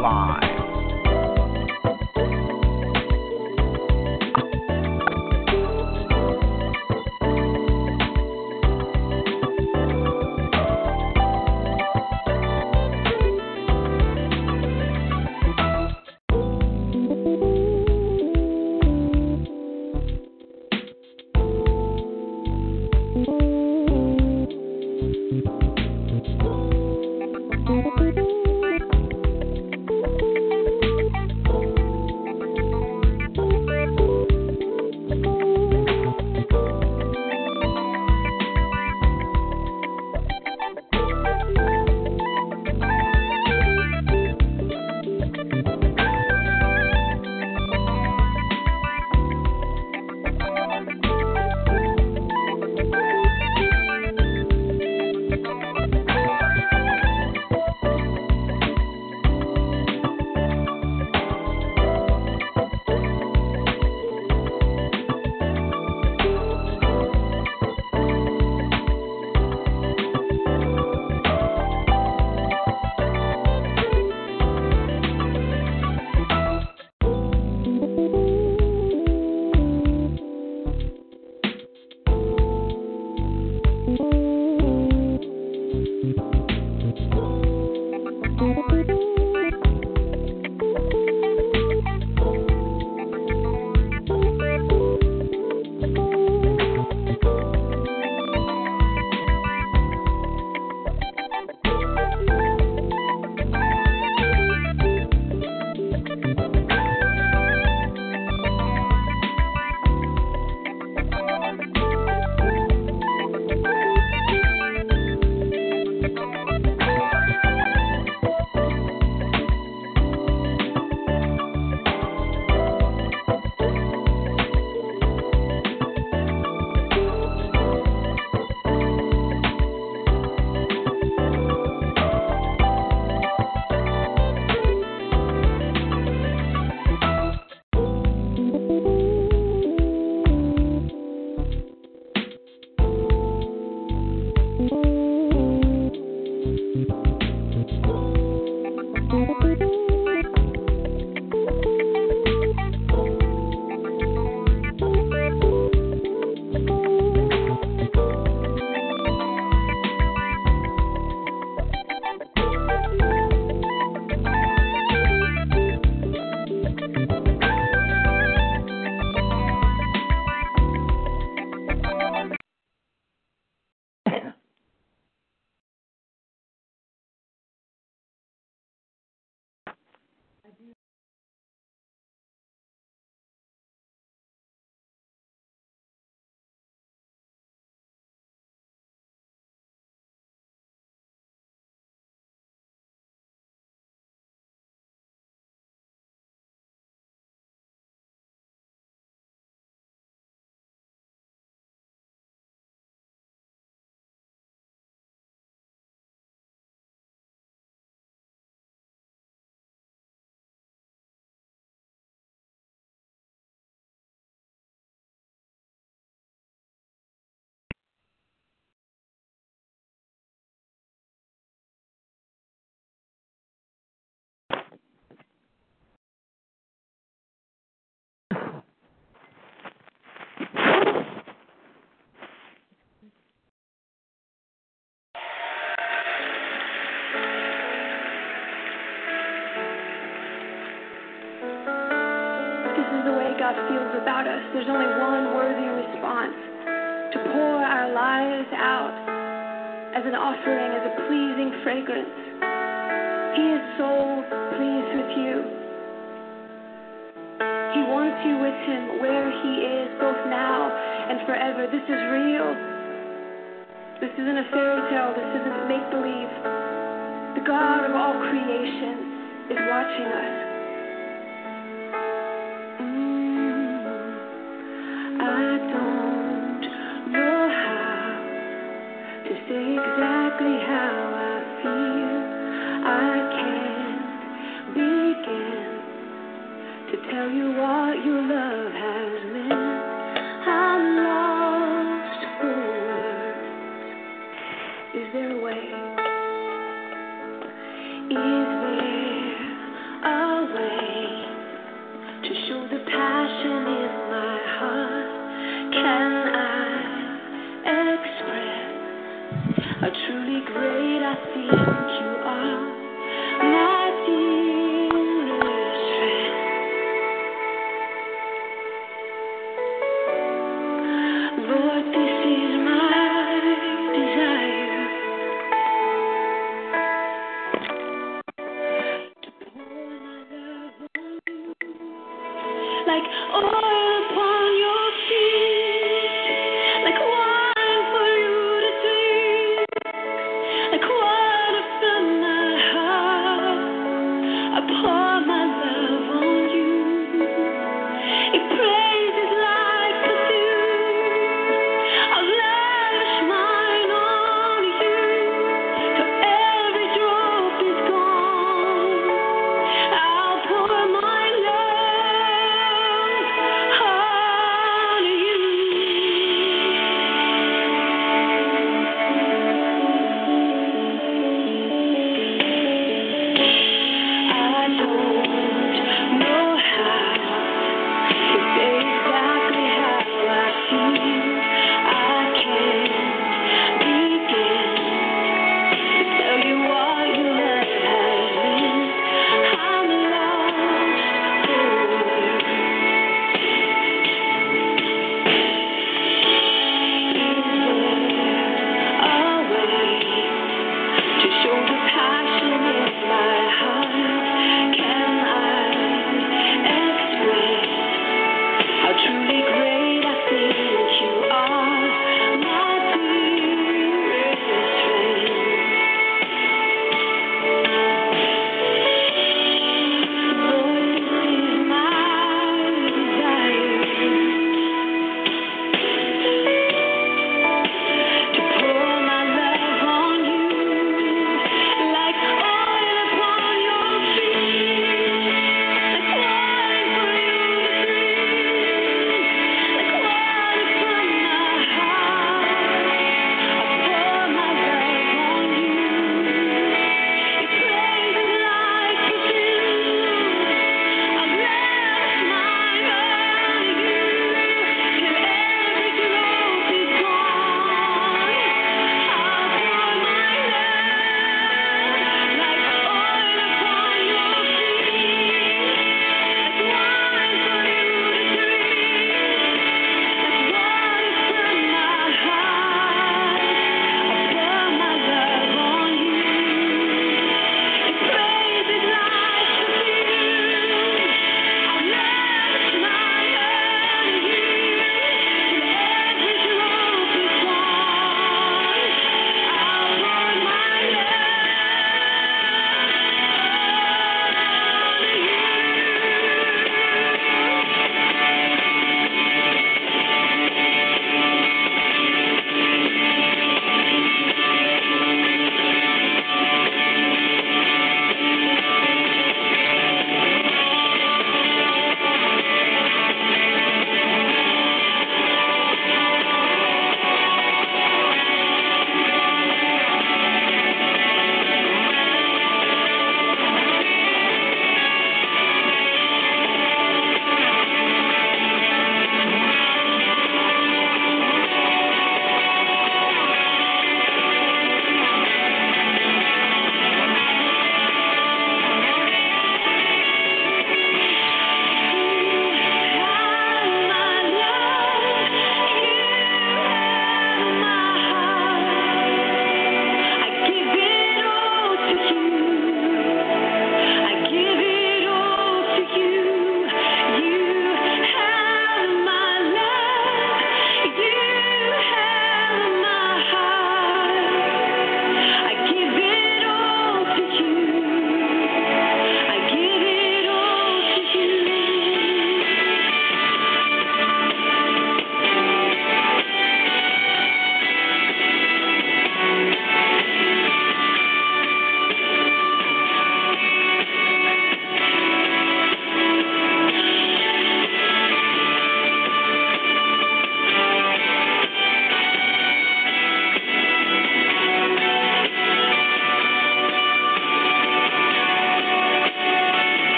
Line. Recorded way God feels about us, there's only one worthy response to pour our lives out as an offering, as a pleasing fragrance. He is so pleased with you. He wants you with Him where He is, both now and forever. This is real. This isn't a fairy tale. This isn't make believe. The God of all creation is watching us.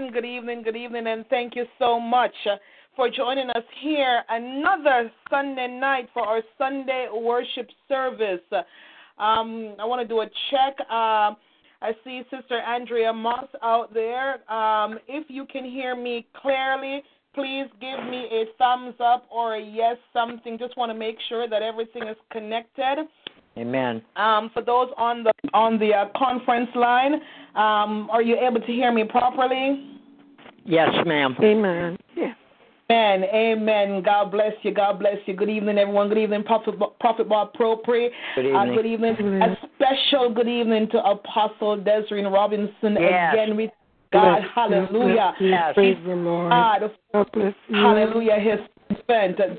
Good evening, good evening, and thank you so much uh, for joining us here another Sunday night for our Sunday worship service. Um, I want to do a check. Uh, I see Sister Andrea Moss out there. Um, if you can hear me clearly, please give me a thumbs up or a yes, something. Just want to make sure that everything is connected. Amen. Um, for those on the on the uh, conference line, um, are you able to hear me properly? Yes, ma'am. Amen. Yeah. Amen. Amen. God bless you. God bless you. Good evening, everyone. Good evening, Prophet, Prophet Bob Propri. Good evening. Uh, good evening. A special good evening to Apostle Desiree Robinson. Yes. Again, we God, Bless hallelujah. Yes. Praise the Lord. God, God bless you. hallelujah. His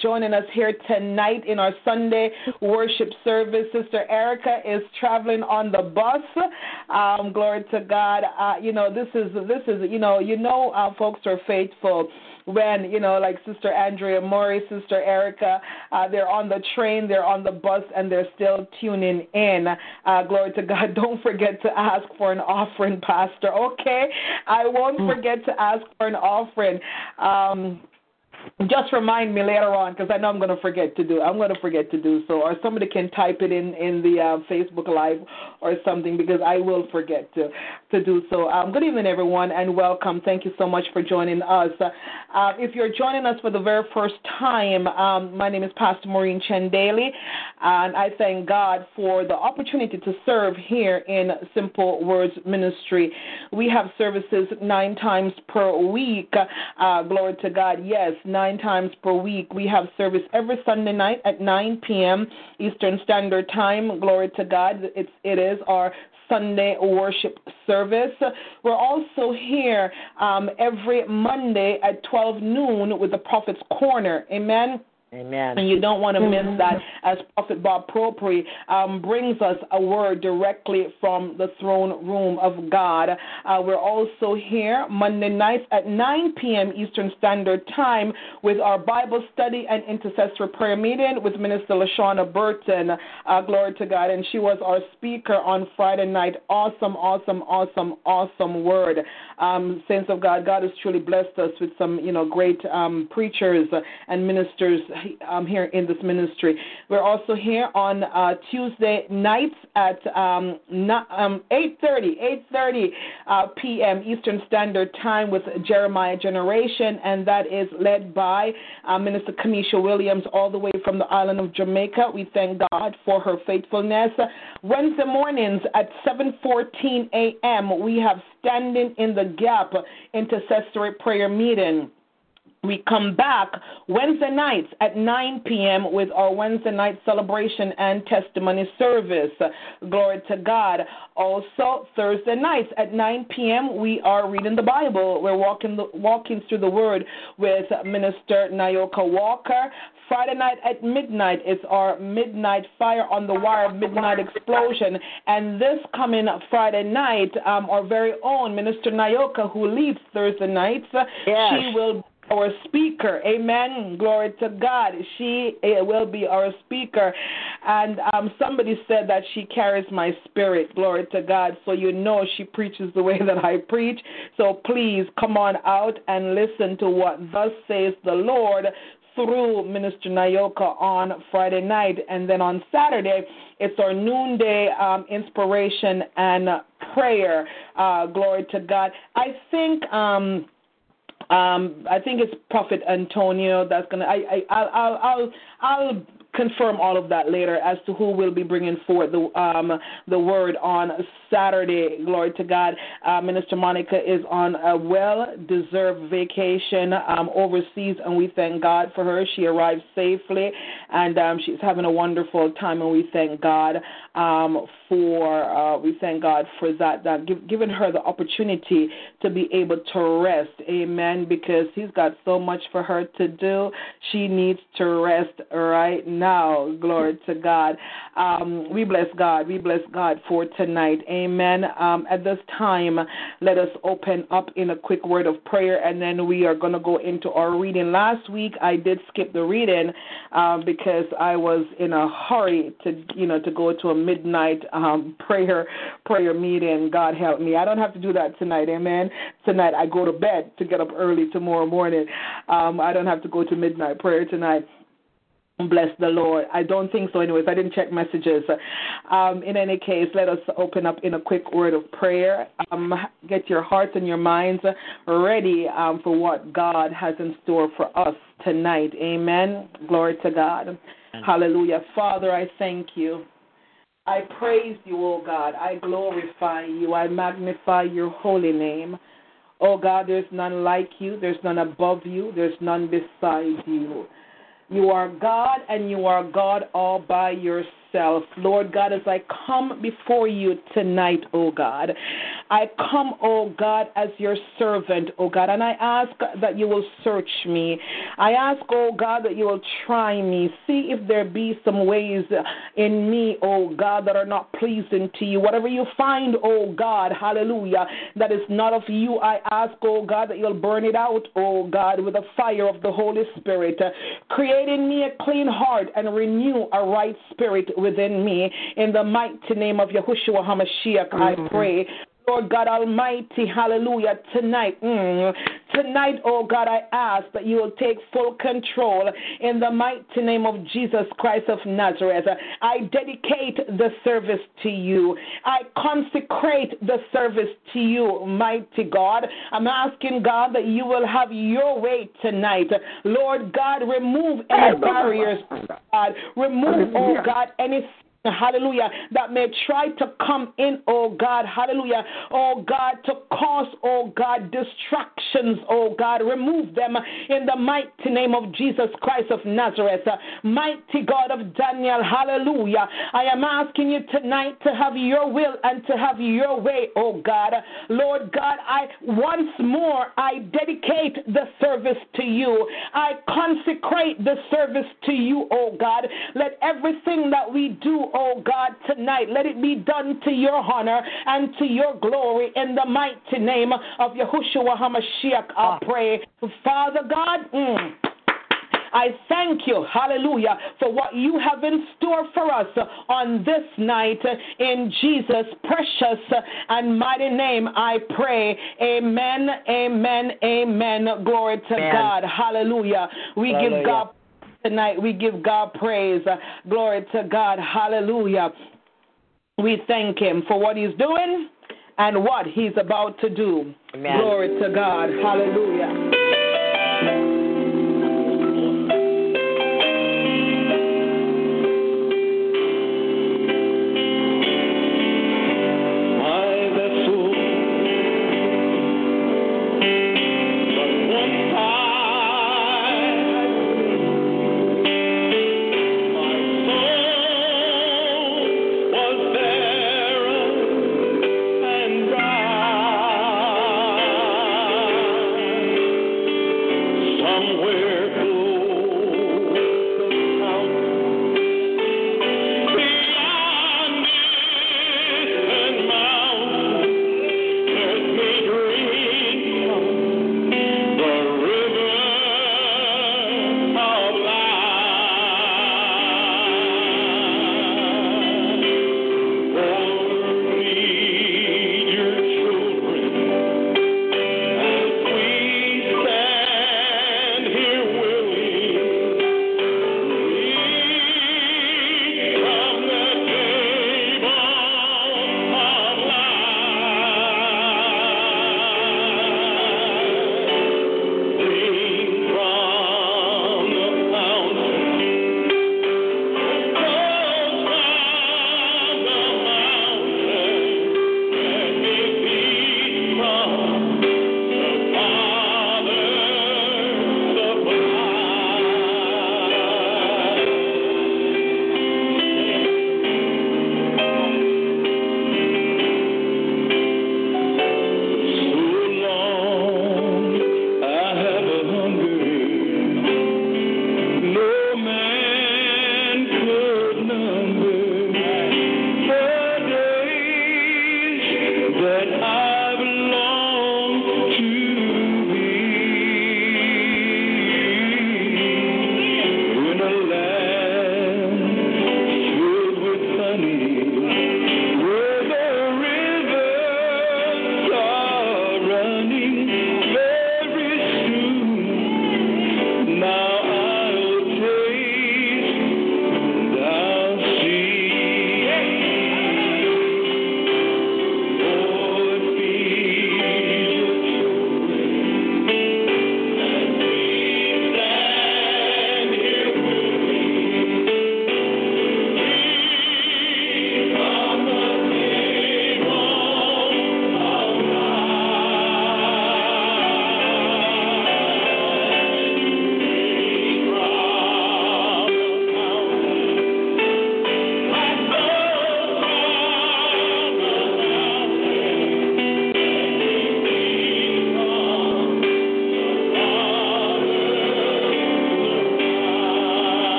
joining us here tonight in our Sunday worship service. Sister Erica is traveling on the bus. Um, glory to God. Uh, you know, this is this is you know you know uh, folks are faithful when you know like sister andrea murray sister erica uh, they're on the train they're on the bus and they're still tuning in uh, glory to god don't forget to ask for an offering pastor okay i won't forget to ask for an offering um just remind me later on because I know I'm going to forget to do. I'm going to forget to do so, or somebody can type it in in the uh, Facebook Live or something because I will forget to to do so. Um, good evening, everyone, and welcome. Thank you so much for joining us. Uh, if you're joining us for the very first time, um, my name is Pastor Maureen Chandeli, and I thank God for the opportunity to serve here in Simple Words Ministry. We have services nine times per week. Uh, glory to God. Yes nine times per week. We have service every Sunday night at 9 p.m. Eastern Standard Time. Glory to God. It's, it is our Sunday worship service. We're also here um, every Monday at 12 noon with the Prophet's Corner. Amen. Amen. And you don't want to miss that as Prophet Bob Propri um, brings us a word directly from the throne room of God. Uh, we're also here Monday nights at 9 p.m. Eastern Standard Time with our Bible study and intercessory prayer meeting with Minister Lashawna Burton. Uh, glory to God. And she was our speaker on Friday night. Awesome, awesome, awesome, awesome word. Um, Saints of God, God has truly blessed us with some, you know, great um, preachers and ministers um, here in this ministry. We're also here on uh, Tuesday nights at um, um, 8:30 8:30 uh, p.m. Eastern Standard Time with Jeremiah Generation, and that is led by uh, Minister Kamisha Williams, all the way from the island of Jamaica. We thank God for her faithfulness. Wednesday mornings at 7:14 a.m. we have standing in the gap intercessory prayer meeting we come back Wednesday nights at 9 p.m. with our Wednesday night celebration and testimony service. Glory to God. Also, Thursday nights at 9 p.m., we are reading the Bible. We're walking, the, walking through the Word with Minister Nayoka Walker. Friday night at midnight is our Midnight Fire on the Wire Midnight Explosion. And this coming Friday night, um, our very own Minister Nayoka, who leads Thursday nights, yes. she will our speaker. Amen. Glory to God. She will be our speaker. And um, somebody said that she carries my spirit. Glory to God. So you know she preaches the way that I preach. So please come on out and listen to what thus says the Lord through Minister Nayoka on Friday night. And then on Saturday, it's our noonday um, inspiration and prayer. Uh, glory to God. I think. Um, um, I think it's Prophet Antonio that's gonna. I, I I'll I'll I'll, I'll confirm all of that later as to who will be bringing forth the um, the word on Saturday. Glory to God. Uh, Minister Monica is on a well-deserved vacation um, overseas, and we thank God for her. She arrived safely, and um, she's having a wonderful time, and we thank God um, for uh, we thank God for that. That give, giving her the opportunity to be able to rest. Amen. Because He's got so much for her to do. She needs to rest right now. Glory to God. Um, we bless God. We bless God for tonight. Amen. Um, at this time, let us open up in a quick word of prayer, and then we are going to go into our reading. Last week, I did skip the reading um, because I was in a hurry to, you know, to go to a midnight um, prayer prayer meeting. God help me. I don't have to do that tonight. Amen. Tonight, I go to bed to get up early tomorrow morning. Um, I don't have to go to midnight prayer tonight. Bless the Lord. I don't think so, anyways. I didn't check messages. Um, in any case, let us open up in a quick word of prayer. Um, get your hearts and your minds ready um, for what God has in store for us tonight. Amen. Glory to God. Amen. Hallelujah. Father, I thank you. I praise you, O God. I glorify you. I magnify your holy name. Oh God, there's none like you. There's none above you. There's none beside you. You are God and you are God all by yourself. Lord God, as I come before you tonight, oh God, I come, oh God, as your servant, oh God, and I ask that you will search me. I ask, O God, that you will try me. See if there be some ways in me, O God, that are not pleasing to you. Whatever you find, O God, hallelujah, that is not of you, I ask, O God, that you'll burn it out, O God, with the fire of the Holy Spirit. Create in me a clean heart and renew a right spirit within me. In the mighty name of Yahushua HaMashiach, mm-hmm. I pray. Lord God Almighty, hallelujah, tonight, mm, tonight, oh God, I ask that you will take full control in the mighty name of Jesus Christ of Nazareth. I dedicate the service to you. I consecrate the service to you, mighty God. I'm asking God that you will have your way tonight. Lord God, remove any barriers, God. Remove, oh God, any hallelujah, that may try to come in, oh God, hallelujah, oh God, to cause, oh God, distractions, oh God, remove them in the mighty name of Jesus Christ of Nazareth, mighty God of Daniel, hallelujah. I am asking you tonight to have your will and to have your way, oh God. Lord God, I once more I dedicate the service to you. I consecrate the service to you, oh God. Let everything that we do, oh God, tonight. Let it be done to your honor and to your glory in the mighty name of Yahushua HaMashiach, I ah. pray. Father God, mm, I thank you, hallelujah, for what you have in store for us on this night. In Jesus' precious and mighty name, I pray. Amen, amen, amen. Glory to amen. God. Hallelujah. We hallelujah. give God tonight. We give God praise. Uh, glory to God. Hallelujah. We thank Him for what He's doing and what He's about to do. Amen. Glory to God. Hallelujah.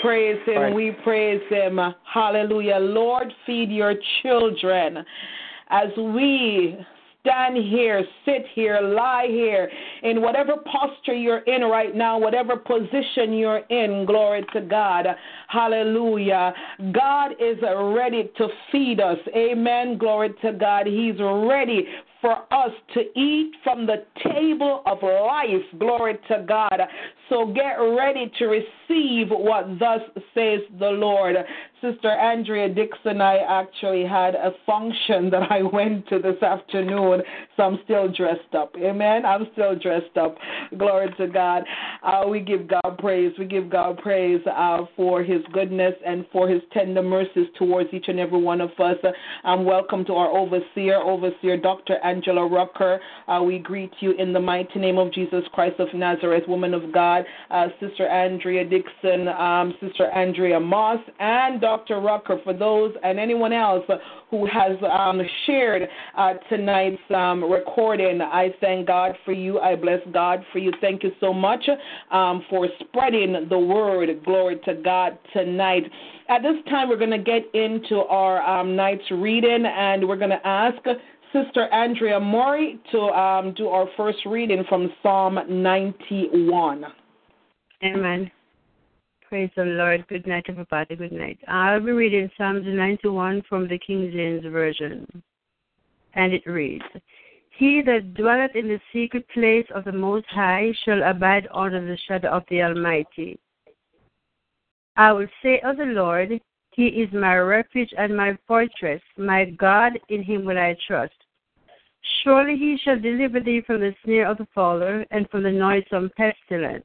Praise Him. Right. We praise Him. Hallelujah. Lord, feed your children as we stand here, sit here, lie here, in whatever posture you're in right now, whatever position you're in, glory to God. Hallelujah. God is ready to feed us. Amen. Glory to God. He's ready for us to eat from the table of life. Glory to God. So get ready to receive what thus says the Lord. Sister Andrea Dixon, I actually had a function that I went to this afternoon, so I'm still dressed up. Amen. I'm still dressed up. Glory to God. Uh, we give God praise. We give God praise uh, for His goodness and for His tender mercies towards each and every one of us. Um, welcome to our overseer, Overseer Dr. Angela Rucker. Uh, we greet you in the mighty name of Jesus Christ of Nazareth, woman of God, uh, Sister Andrea Dixon, um, Sister Andrea Moss, and. Rucker. For those and anyone else who has um, shared uh, tonight's um, recording, I thank God for you. I bless God for you. Thank you so much um, for spreading the word. Glory to God tonight. At this time, we're going to get into our um, night's reading, and we're going to ask Sister Andrea Mori to um, do our first reading from Psalm 91. Amen. Praise the Lord. Good night, everybody. Good night. I'll be reading Psalms 91 from the King James Version. And it reads He that dwelleth in the secret place of the Most High shall abide under the shadow of the Almighty. I will say of the Lord, He is my refuge and my fortress, my God, in Him will I trust. Surely He shall deliver thee from the snare of the fowler and from the noisome pestilence.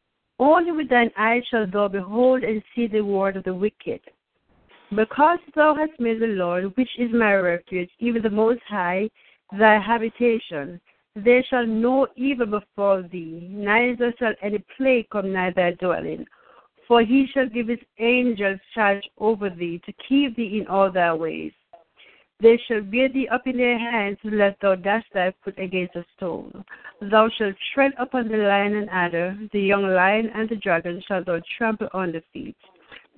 Only with thine eyes shalt thou behold and see the word of the wicked. Because thou hast made the Lord, which is my refuge, even the Most High, thy habitation, there shall no evil befall thee, neither shall any plague come nigh thy dwelling. For he shall give his angels charge over thee, to keep thee in all thy ways. They shall bear thee up in their hands, lest thou dash thy foot against a stone. Thou shalt tread upon the lion and adder, the young lion and the dragon shalt thou trample on the feet.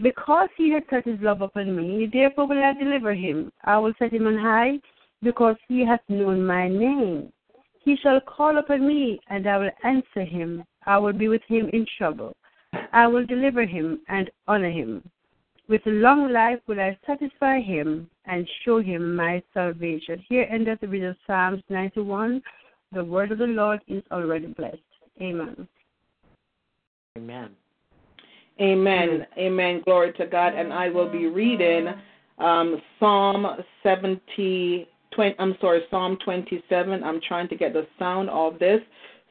Because he hath set his love upon me, therefore will I deliver him. I will set him on high, because he hath known my name. He shall call upon me, and I will answer him. I will be with him in trouble. I will deliver him and honor him. With a long life will I satisfy him and show him my salvation. Here endeth the reading of Psalms 91. The word of the Lord is already blessed. Amen. Amen. Amen. Amen. Glory to God. And I will be reading um, Psalm 70. 20, I'm sorry, Psalm 27. I'm trying to get the sound of this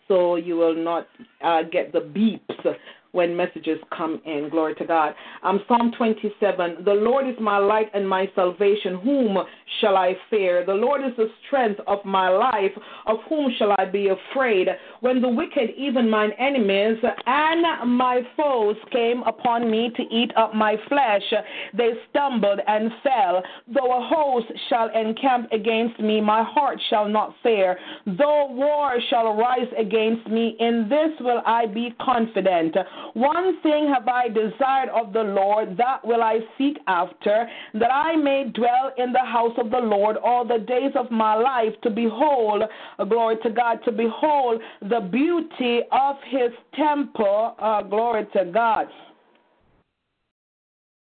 so you will not uh, get the beeps when messages come in. Glory to God. Um, Psalm 27 The Lord is my light and my salvation. Whom shall I fear? The Lord is the strength of my life. Of whom shall I be afraid? When the wicked, even mine enemies, and my foes came upon me to eat up my flesh, they stumbled and fell. Though a host shall encamp against me, my heart shall not fear. Though war shall rise against me, in this will I be confident. One thing have I desired of the Lord, that will I seek after, that I may dwell in the house of the Lord all the days of my life, to behold, uh, glory to God, to behold the beauty of his temple, uh, glory to God.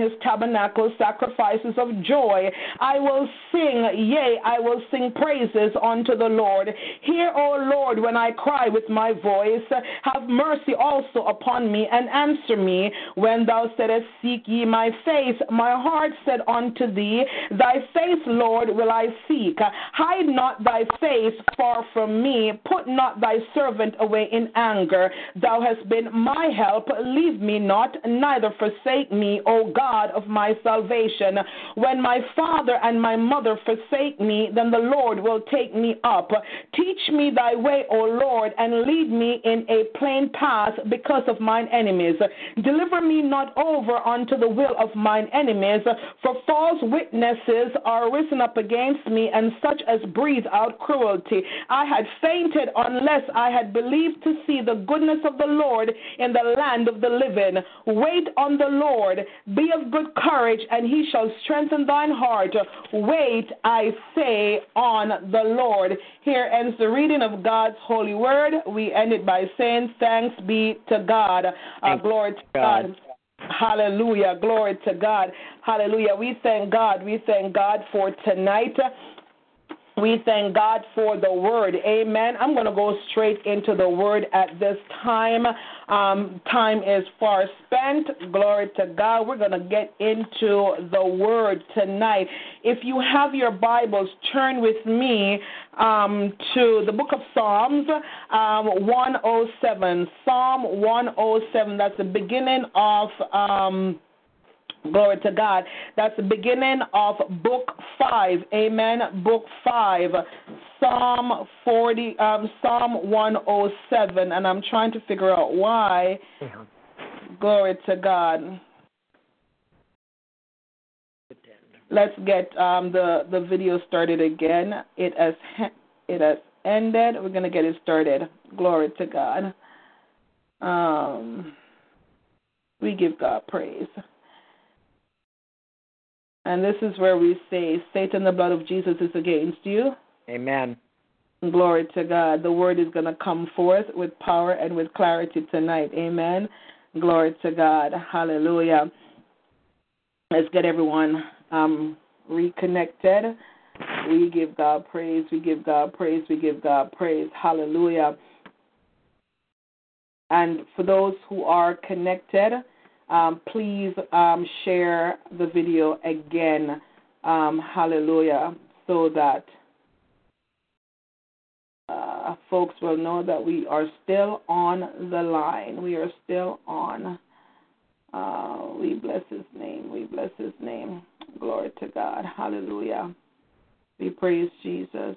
his tabernacle sacrifices of joy. I will sing, yea, I will sing praises unto the Lord. Hear, O Lord, when I cry with my voice. Have mercy also upon me and answer me. When thou saidst, Seek ye my face, my heart said unto thee, Thy face, Lord, will I seek. Hide not thy face far from me. Put not thy servant away in anger. Thou hast been my help. Leave me not, neither forsake me, O God God of my salvation. When my father and my mother forsake me, then the Lord will take me up. Teach me thy way, O Lord, and lead me in a plain path because of mine enemies. Deliver me not over unto the will of mine enemies, for false witnesses are risen up against me, and such as breathe out cruelty. I had fainted unless I had believed to see the goodness of the Lord in the land of the living. Wait on the Lord. Be of of good courage, and he shall strengthen thine heart. Wait, I say, on the Lord. Here ends the reading of God's holy word. We end it by saying, Thanks be to God. Uh, glory to God. God. Hallelujah. Glory to God. Hallelujah. We thank God. We thank God for tonight. We thank God for the word. Amen. I'm going to go straight into the word at this time. Um, time is far spent. Glory to God. We're going to get into the word tonight. If you have your Bibles, turn with me um, to the book of Psalms um, 107. Psalm 107. That's the beginning of. Glory to God. That's the beginning of book five. Amen. Book five. Psalm forty um Psalm one oh seven. And I'm trying to figure out why. Glory to God. Let's get um the, the video started again. It has it has ended. We're gonna get it started. Glory to God. Um we give God praise. And this is where we say, Satan, the blood of Jesus is against you. Amen. Glory to God. The word is going to come forth with power and with clarity tonight. Amen. Glory to God. Hallelujah. Let's get everyone um, reconnected. We give God praise. We give God praise. We give God praise. Hallelujah. And for those who are connected, um, please um, share the video again. Um, hallelujah. So that uh, folks will know that we are still on the line. We are still on. Uh, we bless his name. We bless his name. Glory to God. Hallelujah. We praise Jesus.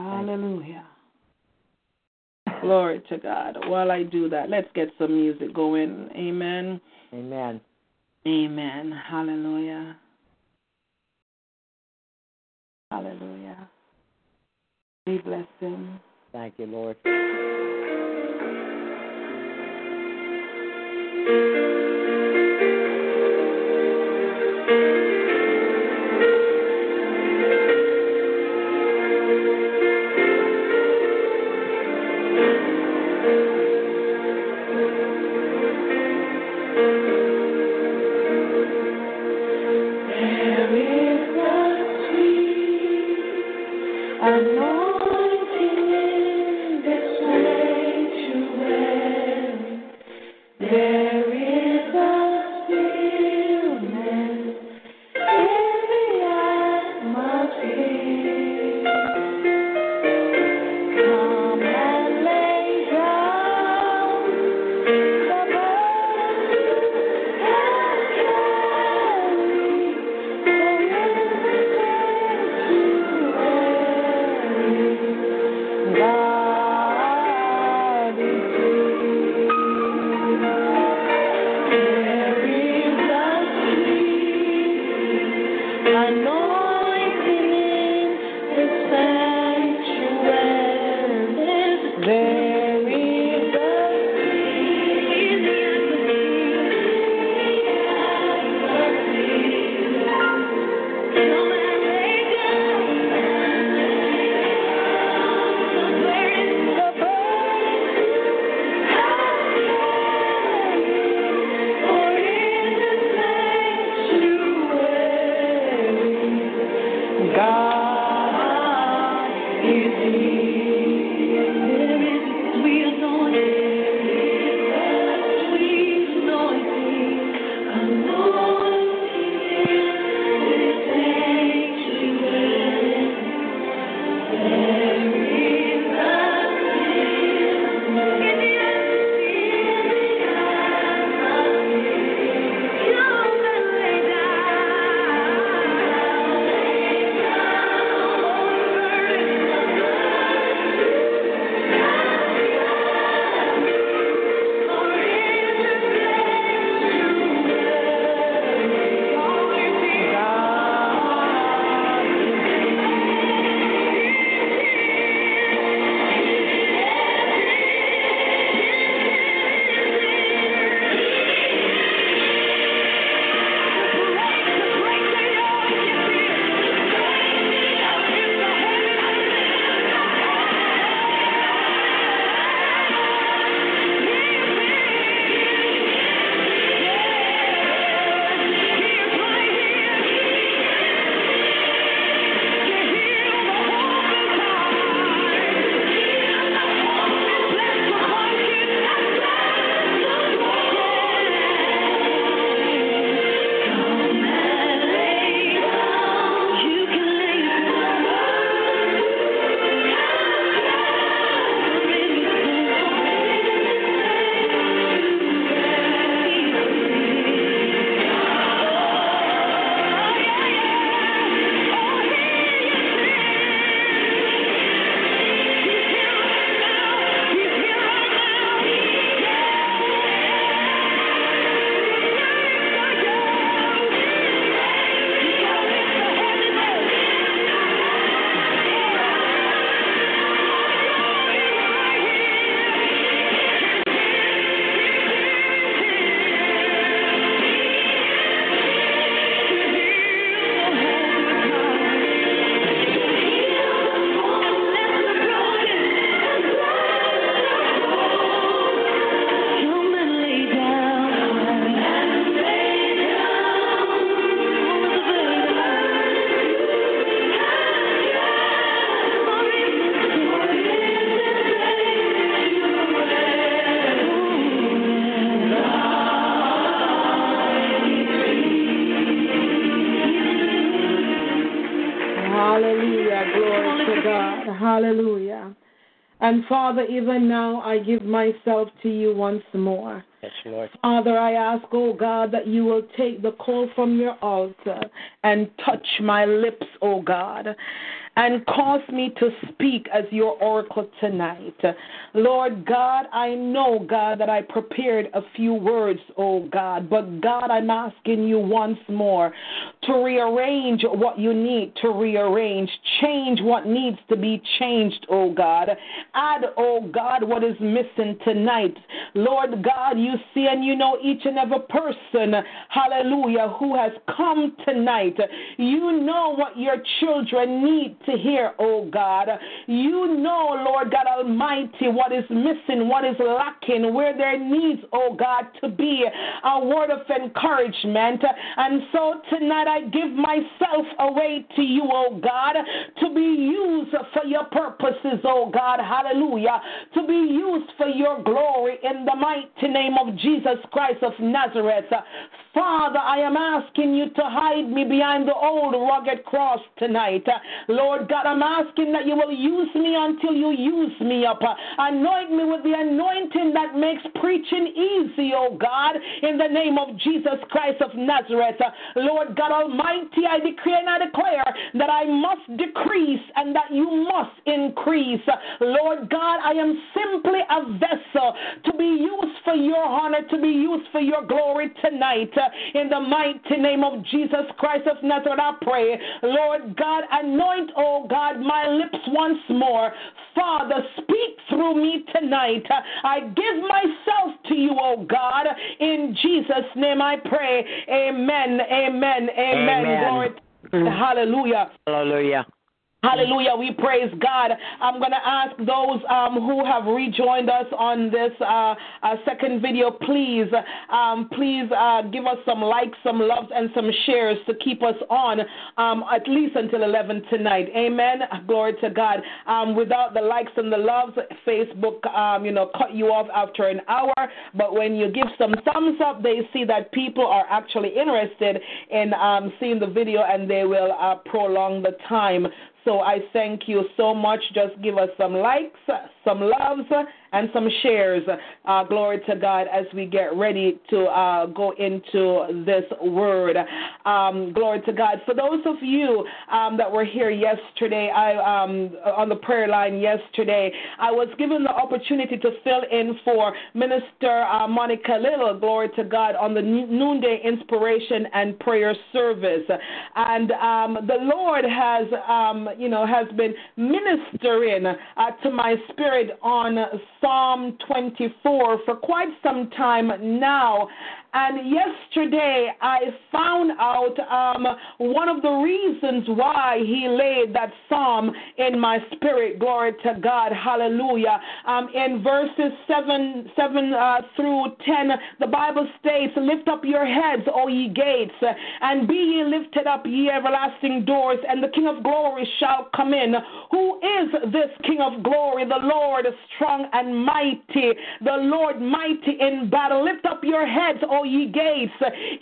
Hallelujah. Glory to God. While I do that, let's get some music going. Amen. Amen. Amen. Hallelujah. Hallelujah. We bless him. Thank you, Lord. Even now I give myself to you once more. Yes, Lord. Father, I ask, oh God, that you will take the coal from your altar and touch my lips, oh God, and cause me to speak as your oracle tonight. Lord God, I know, God, that I prepared a few words, oh God, but God, I'm asking you once more to rearrange what you need to rearrange, change what needs to be changed, oh God. Add, oh God, what is missing tonight. Lord God, you see and you know each and every person, hallelujah, who has come tonight. You know what your children need to hear, oh God. You know, Lord God Almighty, what is missing, what is lacking, where there needs, oh God, to be a word of encouragement. And so tonight I give myself away to you, oh God, to be used for your purposes, oh God. Hallelujah. To be used for your glory in the mighty name of Jesus Christ of Nazareth. Father, I am asking you to hide me behind the old rugged cross tonight. Lord God, I'm asking that you will use me until you use me up. Anoint me with the anointing that makes preaching easy, oh God, in the name of Jesus Christ of Nazareth. Lord God Almighty, I decree and I declare that I must decrease and that you must increase. Lord God, I am simply a vessel to be used for your honor, to be used for your glory tonight. In the mighty name of Jesus Christ of Nazareth, I pray. Lord God, anoint, oh God, my lips once more. Father, speak through me tonight. I give myself to you, oh God. In Jesus' name I pray. Amen. Amen. Amen. Amen. Glory. Hallelujah. Hallelujah. Hallelujah. We praise God. I'm going to ask those um, who have rejoined us on this uh, uh, second video, please, um, please uh, give us some likes, some loves, and some shares to keep us on um, at least until 11 tonight. Amen. Glory to God. Um, without the likes and the loves, Facebook, um, you know, cut you off after an hour. But when you give some thumbs up, they see that people are actually interested in um, seeing the video and they will uh, prolong the time. So I thank you so much. Just give us some likes, some loves, and some shares. Uh, glory to God as we get ready to uh, go into this word. Um, glory to God. For those of you um, that were here yesterday, I um, on the prayer line yesterday, I was given the opportunity to fill in for Minister uh, Monica Little. Glory to God on the noonday inspiration and prayer service, and um, the Lord has, um, you know, has been ministering uh, to my spirit on Psalm 24 for quite some time now. And yesterday I found out um, one of the reasons why he laid that psalm in my spirit. Glory to God. Hallelujah. Um, in verses 7, 7 uh, through 10, the Bible states, Lift up your heads, O ye gates, and be ye lifted up, ye everlasting doors, and the King of glory shall come in. Who is this King of glory? The Lord is strong and mighty, the Lord mighty in battle. Lift up your heads, O ye gates,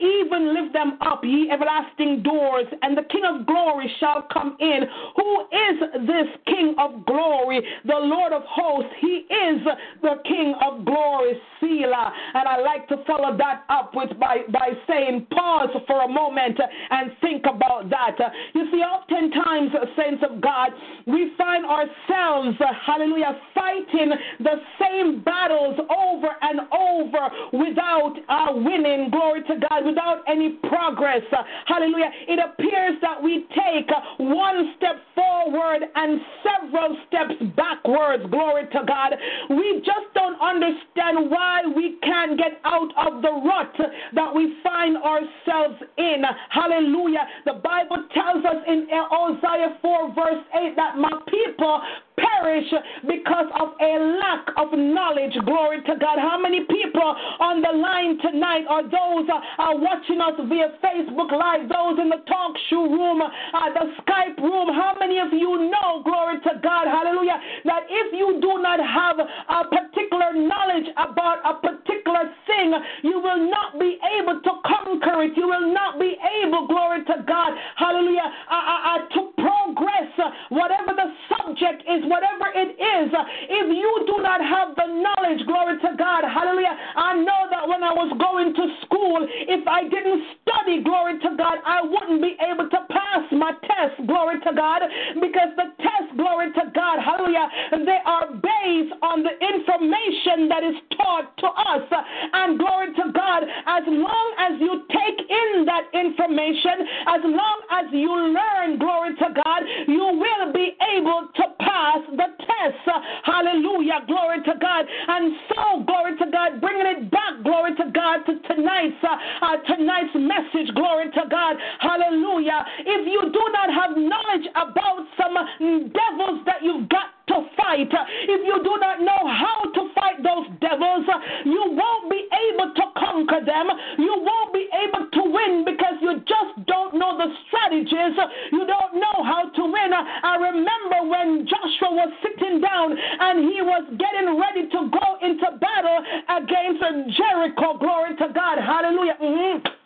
even lift them up, ye everlasting doors, and the King of glory shall come in. Who is this King of glory? The Lord of hosts. He is the King of glory, Selah. And I like to follow that up with by, by saying, pause for a moment and think about that. You see, oftentimes, saints of God, we find ourselves, hallelujah, fighting the same battles over and over without uh, winning, glory to God, without any progress. Uh, hallelujah. It appears that we take uh, one step forward and several steps backwards, glory to God. We just don't understand why we can't get out of the rut that we find ourselves in. Hallelujah. The Bible tells us in Isaiah 4, verse 8, that my people perish because of a lack of knowledge. Glory to God. How many people on the line tonight are those uh, are watching us via Facebook Live, those in the talk show room, uh, the Skype room? How many of you know, glory to God, hallelujah, that if you do not have a particular knowledge about a particular thing, you will not be able to conquer it. You will not be able, glory to God, hallelujah, uh, uh, uh to I know that when I was going to school, if I didn't study, glory to God, I wouldn't be able to pass my test, glory to God, because the glory to God, hallelujah, they are based on the information that is taught to us. And glory to God, as long as you take in that information, as long as you learn, glory to God, you will be able to pass the test. Hallelujah, glory to God. And so, glory to God, bringing it back, glory to God, to tonight's uh, tonight's message, glory to God. Hallelujah. If you do not have knowledge about some devils that you've got to fight, if you do not know how to fight those devils, you won't be able to conquer them. You won't be able to win because you just don't know the strategies. You don't know how to win. I remember when Joshua was sitting down and he was getting ready to go into battle against Jericho. Glory to God. Hallelujah. Mm-hmm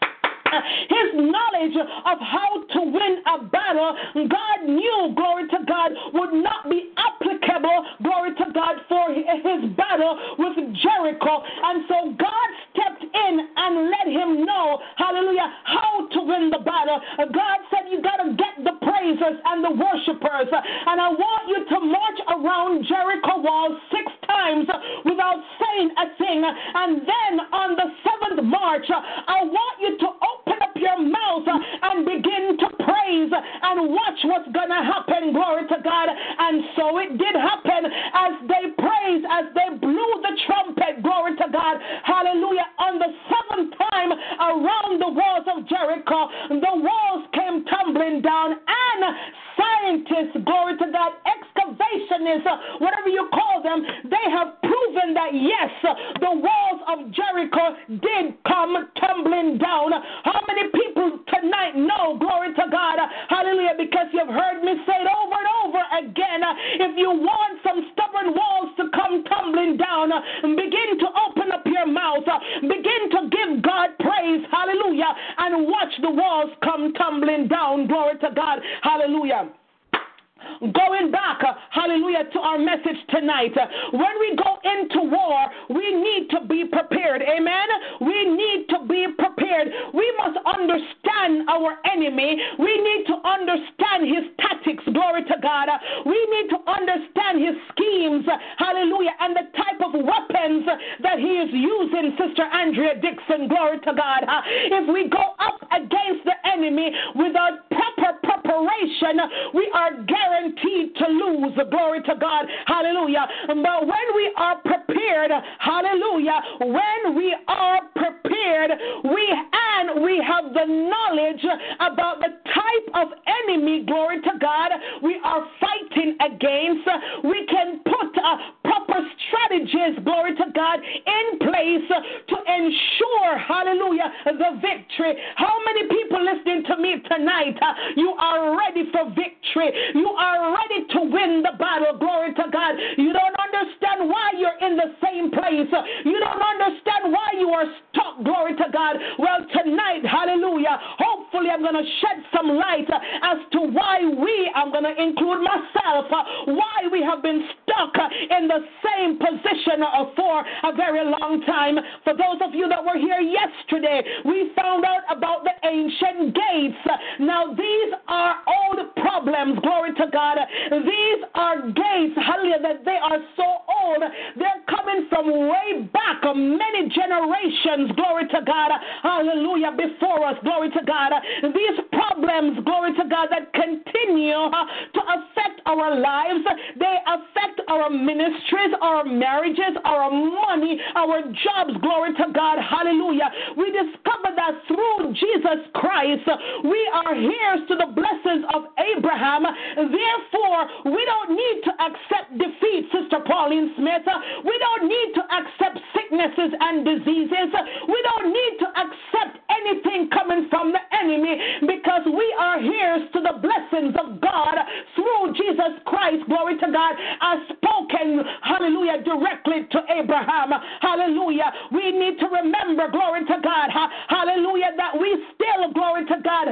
his knowledge of how to win a battle, God knew, glory to God, would not be applicable, glory to God, for his battle with Jericho. And so God stepped in and let him know, hallelujah, how to win the battle. Uh, God said, You got to get the praisers and the worshipers. Uh, and I want you to march around Jericho walls six times uh, without saying a thing. And then on the seventh march, I want you to open open up your mouth and begin to praise and watch what's going to happen. Glory to God. And so it did happen as they praised, as they blew the trumpet. Glory to God. Hallelujah. On the seventh time around the walls of Jericho, the walls came tumbling down and scientists, glory to God, excavationists, whatever you call them, they have proven that yes, the walls of Jericho did come tumbling down. How many people tonight know, glory to God, hallelujah, because you've heard me say it over and over again. If you want some stubborn walls to come tumbling down, begin to open up your mouth, uh, begin to give God praise, hallelujah, and watch the walls come tumbling down, glory to God, hallelujah. Going back, uh, hallelujah, to our message tonight. Uh, when we go into war, we need to be prepared. Amen. We need to be prepared. We must understand our enemy. We need to understand his tactics. Glory to God. Uh, we need to understand his schemes. Hallelujah. And the type of weapons that he is using, Sister Andrea Dixon. Glory to God. If we go up against the enemy without proper preparation, we are guaranteed guaranteed to lose. Glory to God. Hallelujah. But when we are prepared, hallelujah, when we are prepared, we and we have the knowledge about the type of enemy, glory to God, we are fighting against, we can put uh, proper strategies, glory to God, in place to ensure, hallelujah, the victory. How many people listening to me tonight, uh, you are ready for victory? You are ready to win the battle. Glory to God. You don't understand why you're in the same place. You don't understand why you are stuck. Glory to God. Well, tonight, hallelujah, hopefully I'm going to shed some light as to why we, I'm going to include myself, why we have been stuck in the same position for a very long time. For those of you that were here yesterday, we found out about the ancient gates. Now, these are old problems. Glory to God. These are gates, hallelujah, that they are so old. They're coming from way back, many generations, glory to God, hallelujah, before us, glory to God. These problems, glory to God, that continue uh, to affect our lives, they affect our ministries, our marriages, our money, our jobs, glory to God, hallelujah. We discover that through Jesus Christ, we are heirs to the blessings of Abraham. Therefore, we don't need to accept defeat, Sister Pauline Smith. We don't need to accept sicknesses and diseases. We don't need to accept anything coming from the enemy because we are heirs to the blessings of God through Jesus Christ. Glory to God. As spoken, hallelujah, directly to Abraham. Hallelujah. We need to remember, glory to God, hallelujah, that we still, glory to God,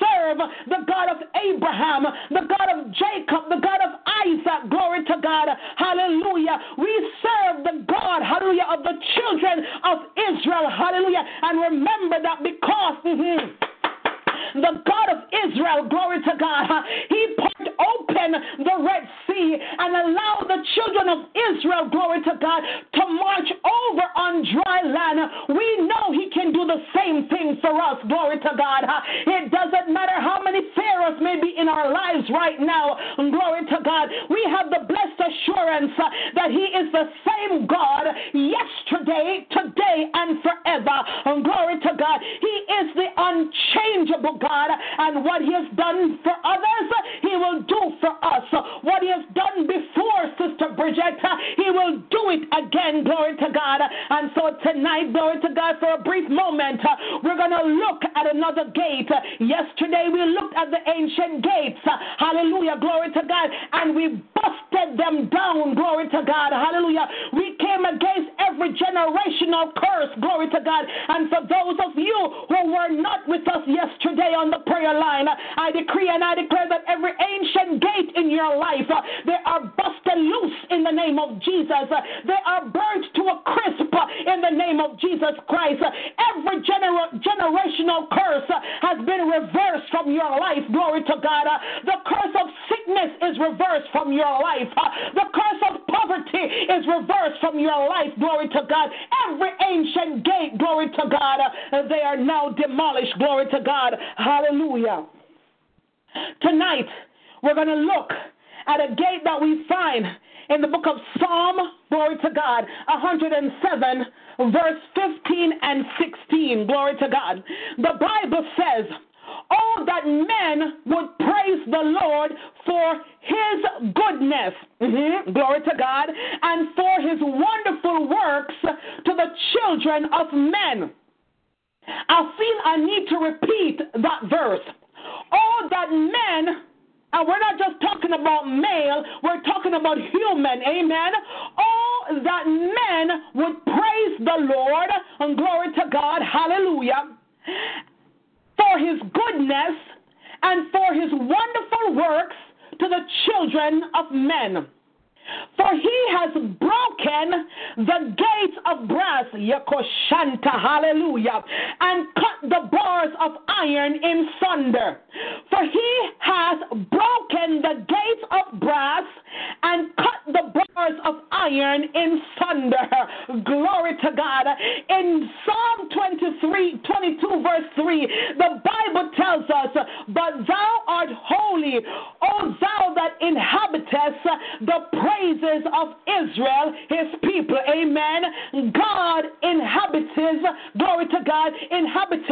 serve the God of Abraham, the God of Jacob, the God of Isaac. Glory to God. Hallelujah. We serve the God, hallelujah, of the children of Israel. Hallelujah. And remember that because mm-hmm, Israel, glory to God. He put open the Red Sea and allowed the children of Israel, glory to God, to march over on dry land. We know He can do the same thing for us, glory to God. It doesn't matter how many Pharaohs may be in our lives right now, glory to God. We have the blessed assurance that He is the same God yesterday, today, and forever. Glory to God. He is the unchangeable God, and what He has done for others, He will do for us. What He has done before, Sister Bridget, He will do it again. Glory to God. And so tonight, glory to God, for a brief moment, we're going to look at another gate. Yesterday, we looked at the ancient gates. Hallelujah. Glory to God. And we busted them down. Glory to God. Hallelujah. We came against every generational curse. Glory to God. And for those of you who were not with us yesterday on the prayer line, I decree and I declare that every ancient gate in your life, uh, they are busted loose in the name of Jesus. Uh, they are burnt to a crisp uh, in the name of Jesus Christ. Every gener- generational curse has been reversed from your life. Glory to God. The curse of sickness is reversed from your life. The curse of poverty is reversed from your life. Glory to God. Every ancient gate, glory to God, they are now demolished. Glory to God. Hallelujah. Tonight, we're going to look at a gate that we find in the book of Psalm, glory to God, 107, verse 15 and 16. Glory to God. The Bible says, Oh, that men would praise the Lord for his goodness, mm-hmm. glory to God, and for his wonderful works to the children of men. I feel I need to repeat that verse. All that men and we're not just talking about male, we're talking about human. Amen. All that men would praise the Lord and glory to God. Hallelujah. For his goodness and for his wonderful works to the children of men. For he has broken the gates of brass, Yakoshanta, hallelujah, and cut the bars of iron in sunder. For he has broken the gates of brass and cut the bars of iron in sunder. Glory to God. In Psalm 23, 22, verse 3, the Bible tells us, But thou art holy, O thou that inhabitest the praises of Israel, his people. Amen. God inhabits, glory to God, inhabits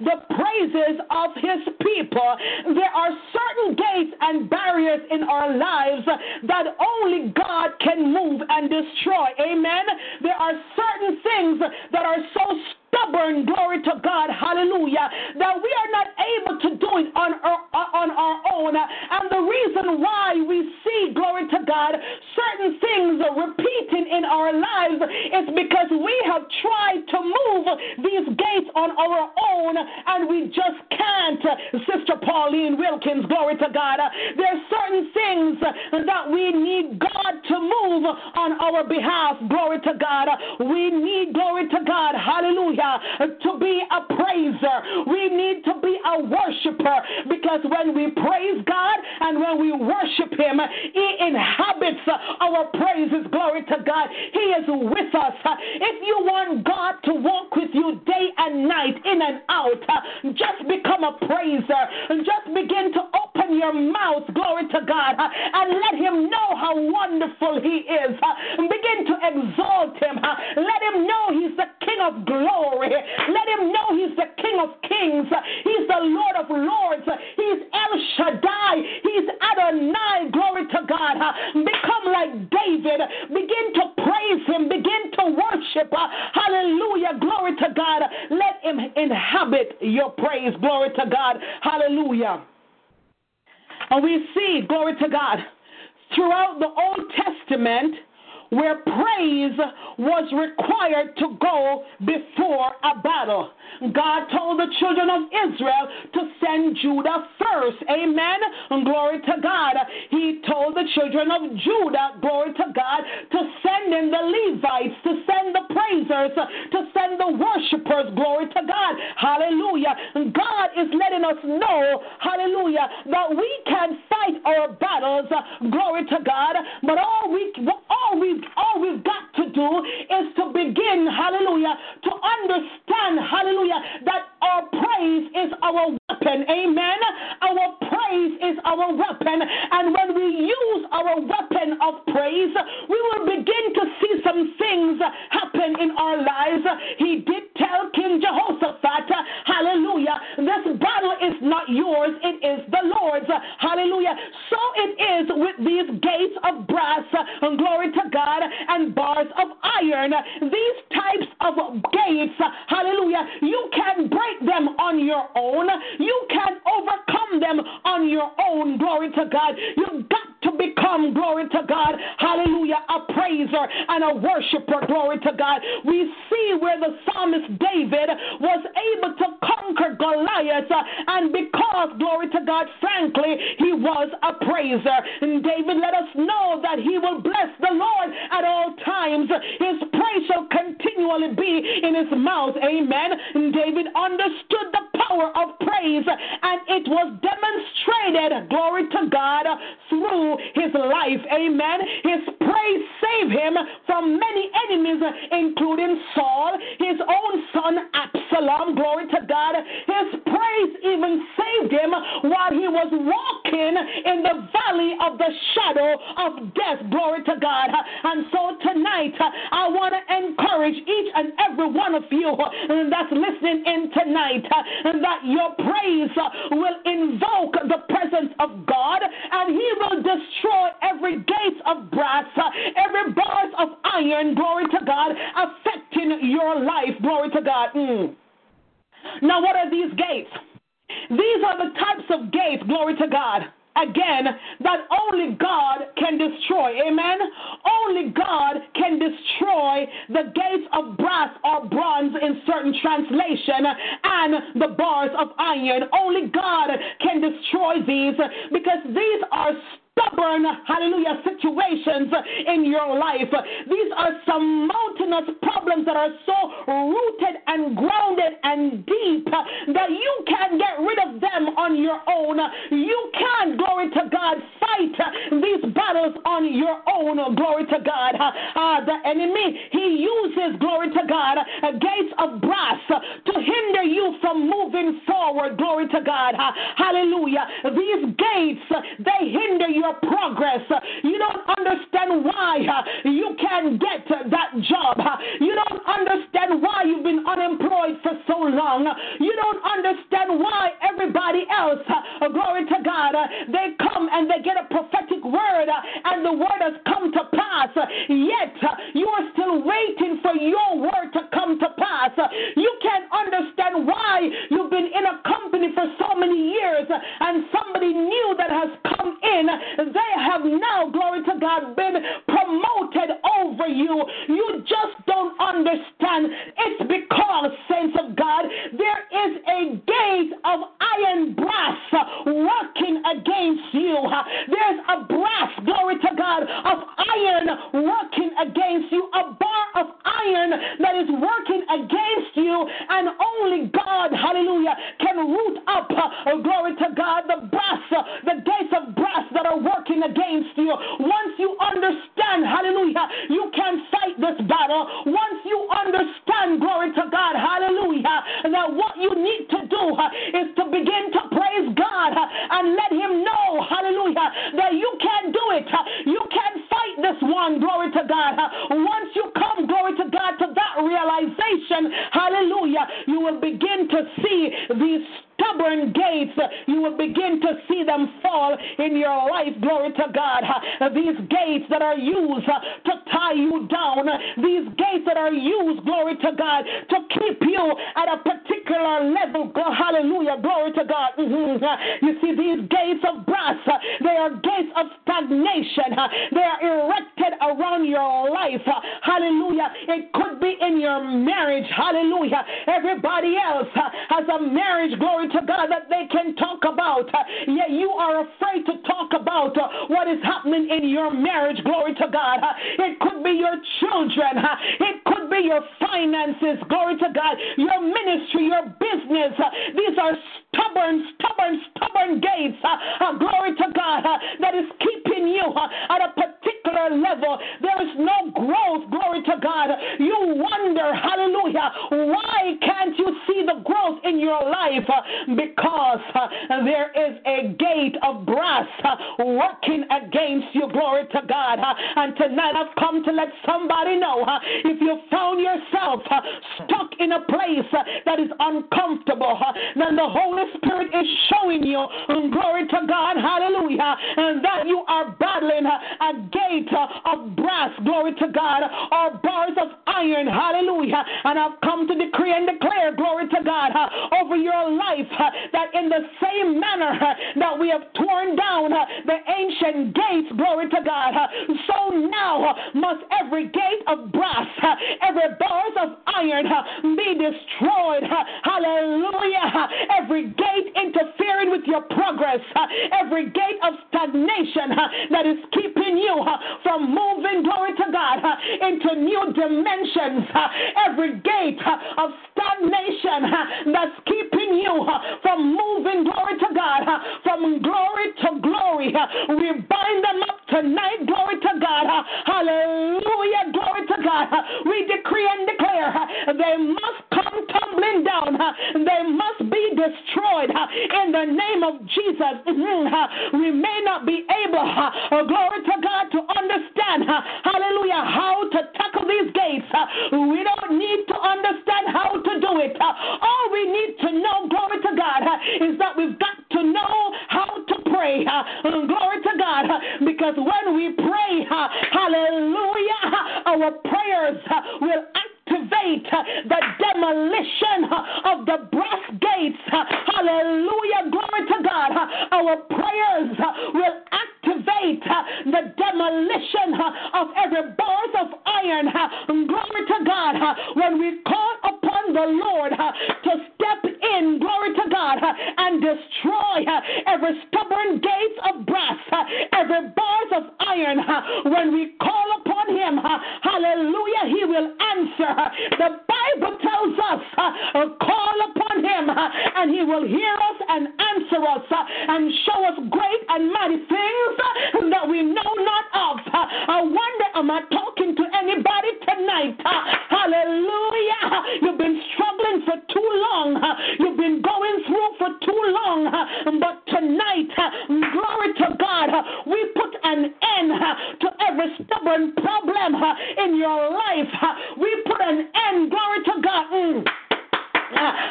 the praises of his people. There are certain gates and barriers in our lives that only God can move and destroy. Amen. There are certain things that are so stubborn, glory to God, hallelujah, that we are not able to do it on our, on our own. And the reason why we see, glory to God, certain things repeating in our lives is because we have tried to move these gates on our own and we just can't. Sister Pauline Wilkins, glory to God. There are certain things that we need God to move on our behalf, glory to God. We need, glory to God, hallelujah to be a praiser. We need to be a worshiper because when we praise God and when we worship Him, He inhabits our praises. Glory to God. He is with us. If you want God to walk with you day and night, in and out, just become a praiser and just begin to open your mouth. Glory to God. And let Him know how wonderful He is. Begin to exalt Him. Let Him know He's the King of glory. Let him know he's the King of kings. He's the Lord of lords. He's El Shaddai. He's Adonai. Glory to God. Become like David. Begin to praise him. Begin to worship. Hallelujah. Glory to God. Let him inhabit your praise. Glory to God. Hallelujah. And we see, glory to God, throughout the Old Testament, where praise was required to go before a battle. God told the children of Israel to send Judah first. Amen. Glory to God. He told the children of Judah, glory to God, to send in the Levites, to send the praisers, to send the worshipers, glory to God. Hallelujah hallelujah, God is letting us know, hallelujah, that we can fight our battles, glory to God, but all we all we all we've got to do is to begin, hallelujah, to understand, hallelujah, that our praise is our weapon. Amen. Our praise is our weapon. And when we use our weapon of praise, we will begin to see some things happen in our lives. He did tell King Jehoshaphat, hallelujah, this battle is not yours, it is the Lord's. Hallelujah. So it is with these gates of brass, and glory to God, and bars of iron. These types of gates, hallelujah, you can break them on your own. You can overcome them on your own. Glory to God. You've got to become, glory to God, hallelujah, a praiser and a worshiper, glory to God. We see where the psalmist David was able to conquer Goliath, uh, and because, glory to God, frankly, he was a praiser. And David let us know that he will bless the Lord at all times. His praise shall continually be in his mouth. Amen. And David understood the power of praise, and it was demonstrated, glory to God, through his life. Amen. His praise saved him from many enemies, including Saul, his own son Absalom. Glory to God. His praise even saved him while he was walking in the valley of the shadow of death. Glory to God. And so tonight, I want to encourage each and every one of you that's listening in tonight that your praise will invoke the presence of God and he will destroy every gate of brass, every bars of iron, glory to God, affecting your life, glory to God. Mm. Now, what are these gates? These are the types of gates, glory to God, again, that only God can destroy. Amen? Only God can destroy the gates of brass or bronze in certain translation and the bars of iron. Only God can destroy these because these are stubborn, hallelujah, situations in your life. These are some mountainous problems that are so rooted and grounded and deep that you can't get rid of them on your own. You can't, glory to God, fight these battles on your own, glory to God. Uh, the enemy, he uses, glory to God, gates of brass to hinder you from moving forward, glory to God. Uh, hallelujah. These gates, they hinder you your progress. You don't understand why uh, you can't get that job. You don't understand why you've been unemployed for so long. You don't understand why everybody else, uh, glory to God, uh, they come and they get a prophetic word and the word has come to pass. Yet you are still waiting for your word to come to pass. You can't understand why you've been in a company for so many years and somebody new that has come in they have now, glory to God, been promoted over you. You just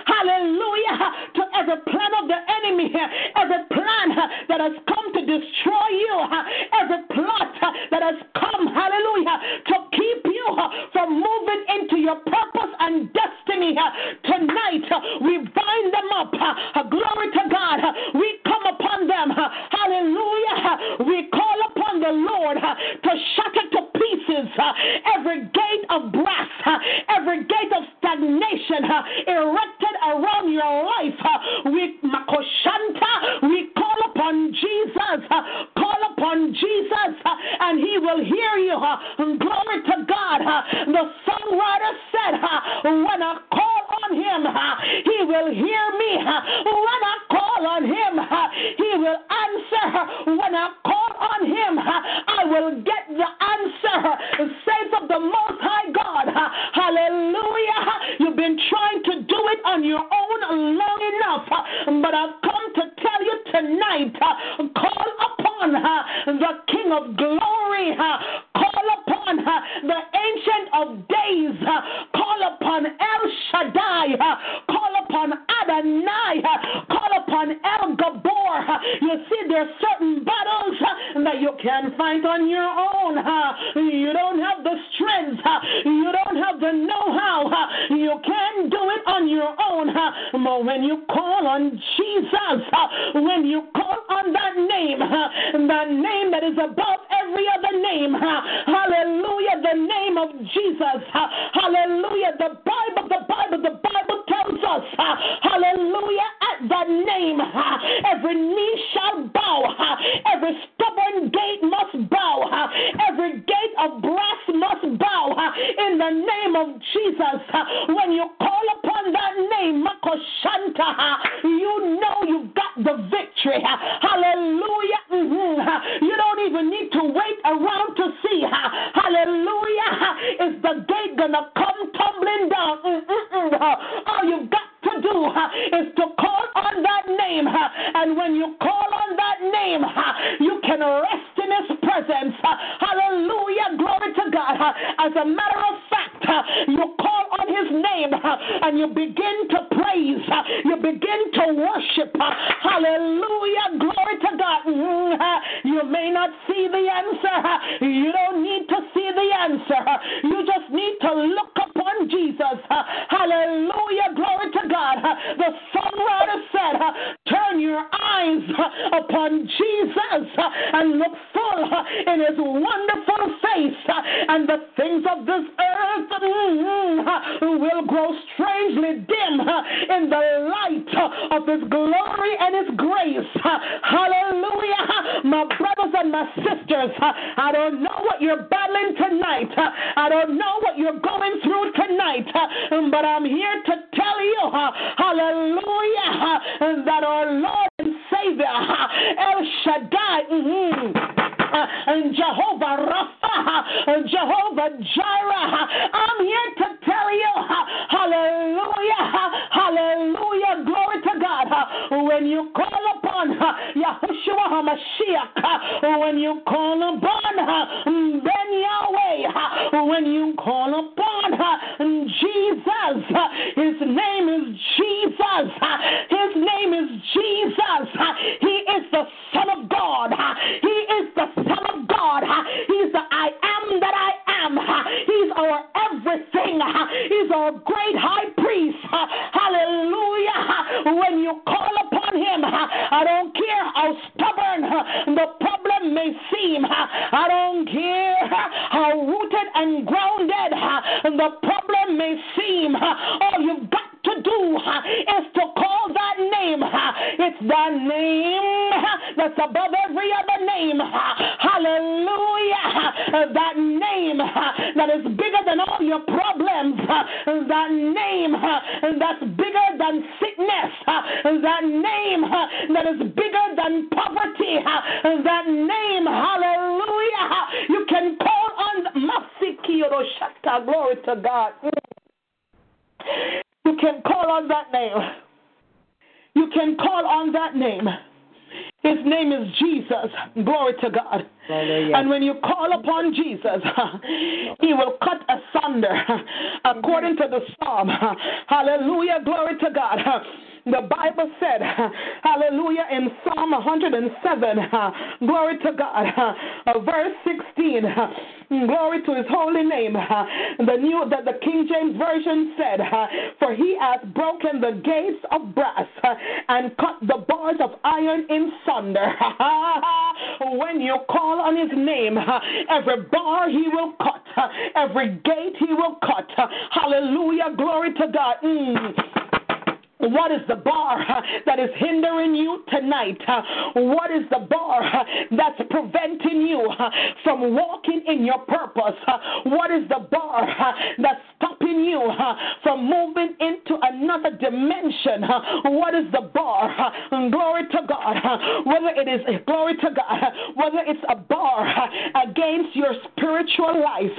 Hallelujah. To every plan of the enemy, every plan that has come to destroy you, every plot that has come, hallelujah, to keep you from moving into your purpose and destiny. Tonight, we bind them up. Glory to God. We come upon them. Hallelujah. We call upon the Lord to shut it to every gate of brass, every gate of stagnation erected around your life. We, Makoshanta, we call upon Jesus on Jesus uh, and he will hear you. Uh, glory to God. Uh, the songwriter said, When I call on him, he will hear me. When I call on him, he will answer. When I call on him, I will get the answer. Saints of the Most High God, hallelujah. You've been trying to do it on your own long enough, but I've come to tell you tonight call upon the King of glory. Call upon the Ancient of Days. Call upon El Shaddai. Call upon Adonai. Call upon El Gibbor. You see, there are certain battles that you can't fight on your own. You don't have the strength. You don't have the know how. You can't do it on your own. But when you call on Jesus, when you call on that name, that name name that is above every other name. Hallelujah, the name of Jesus. Hallelujah, the Bible, the Bible, the Bible tells us. Hallelujah, at the name, every knee shall bow, every stubborn gate must bow, every gate of brass must bow. In the name of Jesus. When you call upon that name, Makoshanta, you know you've got the victory. Hallelujah. Mm-hmm. You don't even need to wait around to see. Hallelujah. Is the gate going to come tumbling down? All you've got to do uh, is to call on that name. Uh, and when you call on that name, uh, you can rest in His presence. Hallelujah. Glory to God. As a matter of fact, you call on His name and you begin to praise, you begin to worship. Hallelujah. Glory to God. Mm, you may not see the answer. You don't need to see the answer. You just need to look upon Jesus. Hallelujah. Glory to God. The songwriter said, Turn your eyes upon Jesus and look full in his wonderful face, and the things of this earth mm, will grow strangely dim in the light of his glory and his grace. Hallelujah. My brothers and my sisters, I don't know what you're battling tonight. I don't know what you're going through tonight, but I'm here to tell you, hallelujah, that our Lord and Savior, El Shaddai, mm-hmm, and Jehovah Rapha, Jehovah Jireh. I'm here to tell you, hallelujah, hallelujah, glory God. When you call upon Yahushua HaMashiach, when you call upon her Ben Yahweh, when you call upon her Jesus, his name is Jesus. His name is Jesus. He is the Son of God. He is the Son of God. He's the I am that I am. He's our everything. He's our great high priest. Hallelujah. When you call upon him, I don't care how stubborn the problem may seem. I don't care how rooted and grounded the problem may seem. All you've got to do is to call that name. It's the name that's above every other name. Hallelujah. That name that is bigger than all your problems. That name that's bigger than sickness. That name that is bigger than poverty. That name, hallelujah. You can call on. Glory to God. Mm. You can call on that name. You can call on that name. His name is Jesus. Glory to God. Hallelujah. And when you call upon Jesus, he will cut asunder according to the psalm. Hallelujah. Glory to God. The Bible said, hallelujah, in Psalm 107, glory to God, verse 16, glory to his holy name. The new, the, the King James Version said, for he has broken the gates of brass and cut the bars of iron in sunder. when you call on his name, every bar he will cut, every gate he will cut. Hallelujah, glory to God. Mm. What is the bar that is hindering you tonight? What is the bar that's preventing you from walking in your purpose? What is the bar that's stopping you from moving into another dimension? What is the bar? Glory to God. Whether it is glory to God, whether it's a bar against your spiritual life,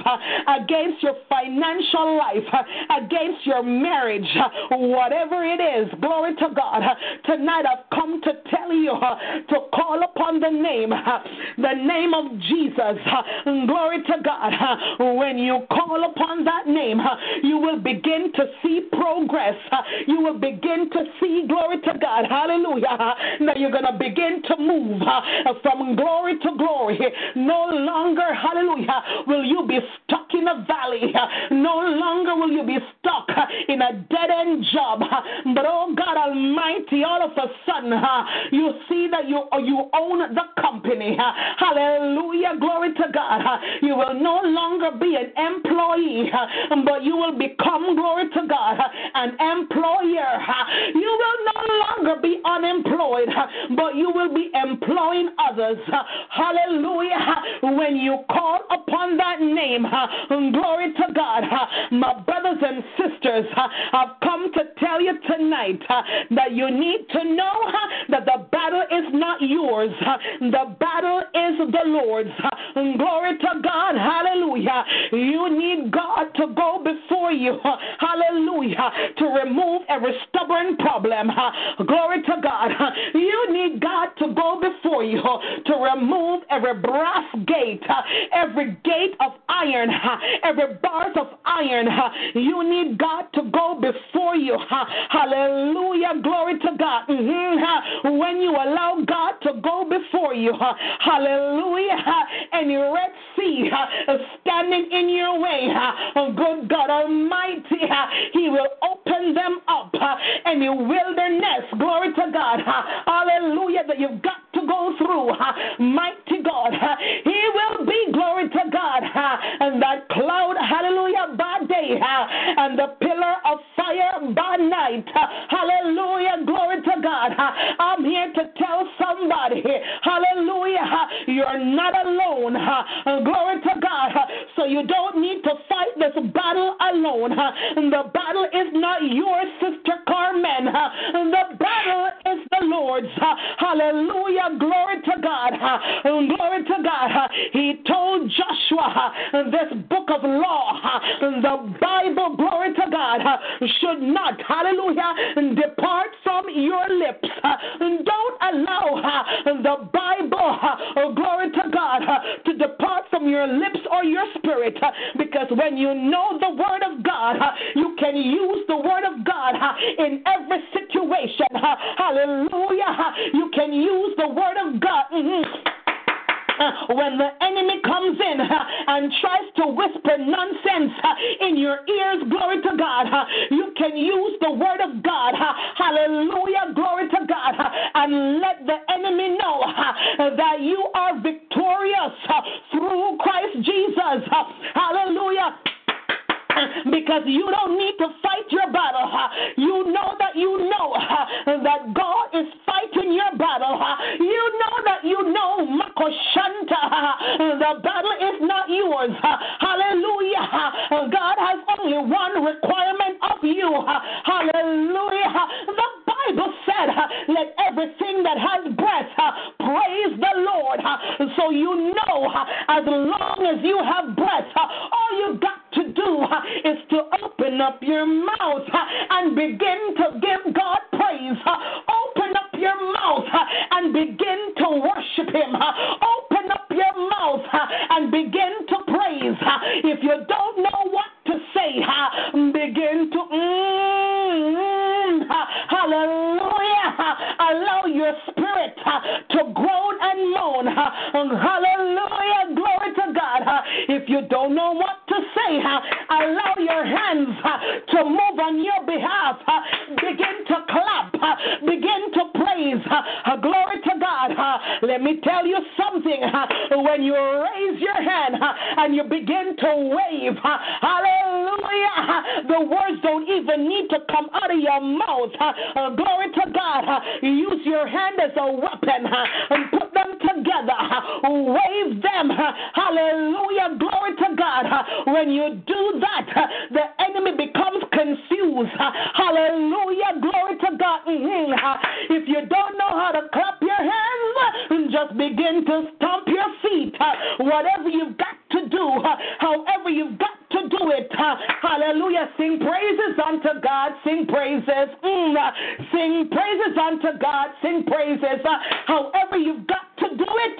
against your financial life, against your marriage, whatever it is is. Glory to God. Tonight I've come to tell you to call upon the name, the name of Jesus. Glory to God. When you call upon that name, you will begin to see progress. You will begin to see, glory to God. Hallelujah. Now you're going to begin to move from glory to glory. No longer, hallelujah, will you be stuck in a valley. No longer will you be stuck in a dead end job. But oh God Almighty, all of a sudden, uh, you see that you, uh, you own the company. Uh, hallelujah. Glory to God. Uh, you will no longer be an employee, but you will become, glory to God, an employer. You will no longer be be unemployed, but you will be employing others. Hallelujah. When you call upon that name, glory to God. My brothers and sisters, I've come to tell you tonight Uh, that you need to know uh, that the battle is not yours, uh, the battle is the Lord's. Glory to God. Hallelujah. You need God to go before you. Hallelujah. To remove every stubborn problem. Glory to God. You need God to go before you to remove every brass gate, every gate of iron, every bars of iron. You need God to go before you. Hallelujah. Glory to God. Mm-hmm. When you allow God to go before you, hallelujah, and your Red Sea standing in your way, good God Almighty, He will open them up in the wilderness. Glory to God. Hallelujah. That you've got to go through. Mighty God. He will be, glory to God. And that cloud, hallelujah, by day and the pillar of fire by night. Hallelujah. Glory to God. I'm here to tell somebody, hallelujah, you're not alone. Glory to God. So you don't need to fight this battle alone. The battle is not yours, Sister Carmen. The battle is the Lord's. Hallelujah. Glory to God. Glory to God. He told Joshua this book of law, the Bible, glory to God, should not, hallelujah, depart from your lips. Don't allow uh, the Bible, uh, oh, glory to God, uh, to depart from your lips or your spirit because when you know the Word of God, you can use the Word of God in every situation. Hallelujah. You can use the Word of God. Mm-hmm when the enemy comes in uh, and tries to whisper nonsense uh, in your ears, glory to God, uh, you can use the word of God, hallelujah, glory to God, and let the enemy know that you are victorious through Christ Jesus, hallelujah because you don't need to fight your battle. You know that you know The battle is not yours. Hallelujah. God has only one requirement of you. Hallelujah. The Bible said, let everything that has breath praise the Lord. So you know, as long as you have breath, all you got to do is to open up your mouth and begin to give God praise. Open up your mouth and begin to worship Him. Open and begin to praise. If you don't know what to say, begin to. Mm, hallelujah. Allow your spirit uh, to groan and moan. Hallelujah. Glory to God. If you don't know what to say, allow your hands uh, to move on your behalf. Begin to clap. Begin to praise. Glory to God. Let me tell you something. When you raise your hand and you begin to wave, hallelujah, the words don't even need to come out of your mouth. Uh, glory to God. Uh, use your hand as a weapon uh, and put them together. Wave them. Hallelujah. Glory to God. When you do that, the enemy becomes confused. Hallelujah. Glory to God. Mm-hmm. If you don't know how to clap your hands, just begin to stomp your feet. Whatever you've got to do, however you've got to do it. Hallelujah. Sing praises unto God. Sing praises. Mm. Sing praises unto God. Sing praises. However you've got to do it,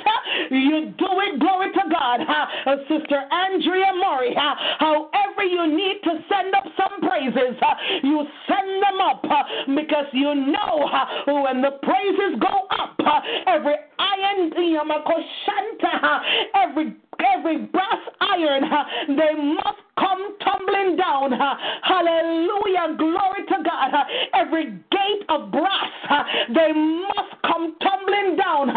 you do it. Glory to God. Sister Andrea Murray, however you need to send up some praises, you send them up because you know when the praises go up, every iron, every every brass iron, they must come tumbling down. Hallelujah. Glory to God. Every gate of brass, they must come tumbling down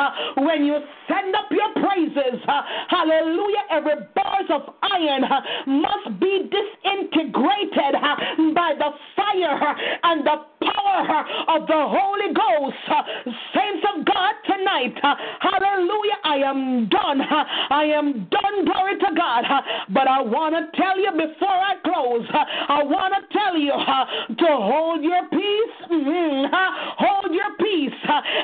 when you send up your praises. Hallelujah. Every bars of iron must be disintegrated by the fire and the power of the Holy Ghost. Saints of God, tonight, hallelujah, I am done. I am done, glory to God. But I want to tell you before I close, uh, I want to tell you uh, to hold your peace. Mhm, uh, Hold your peace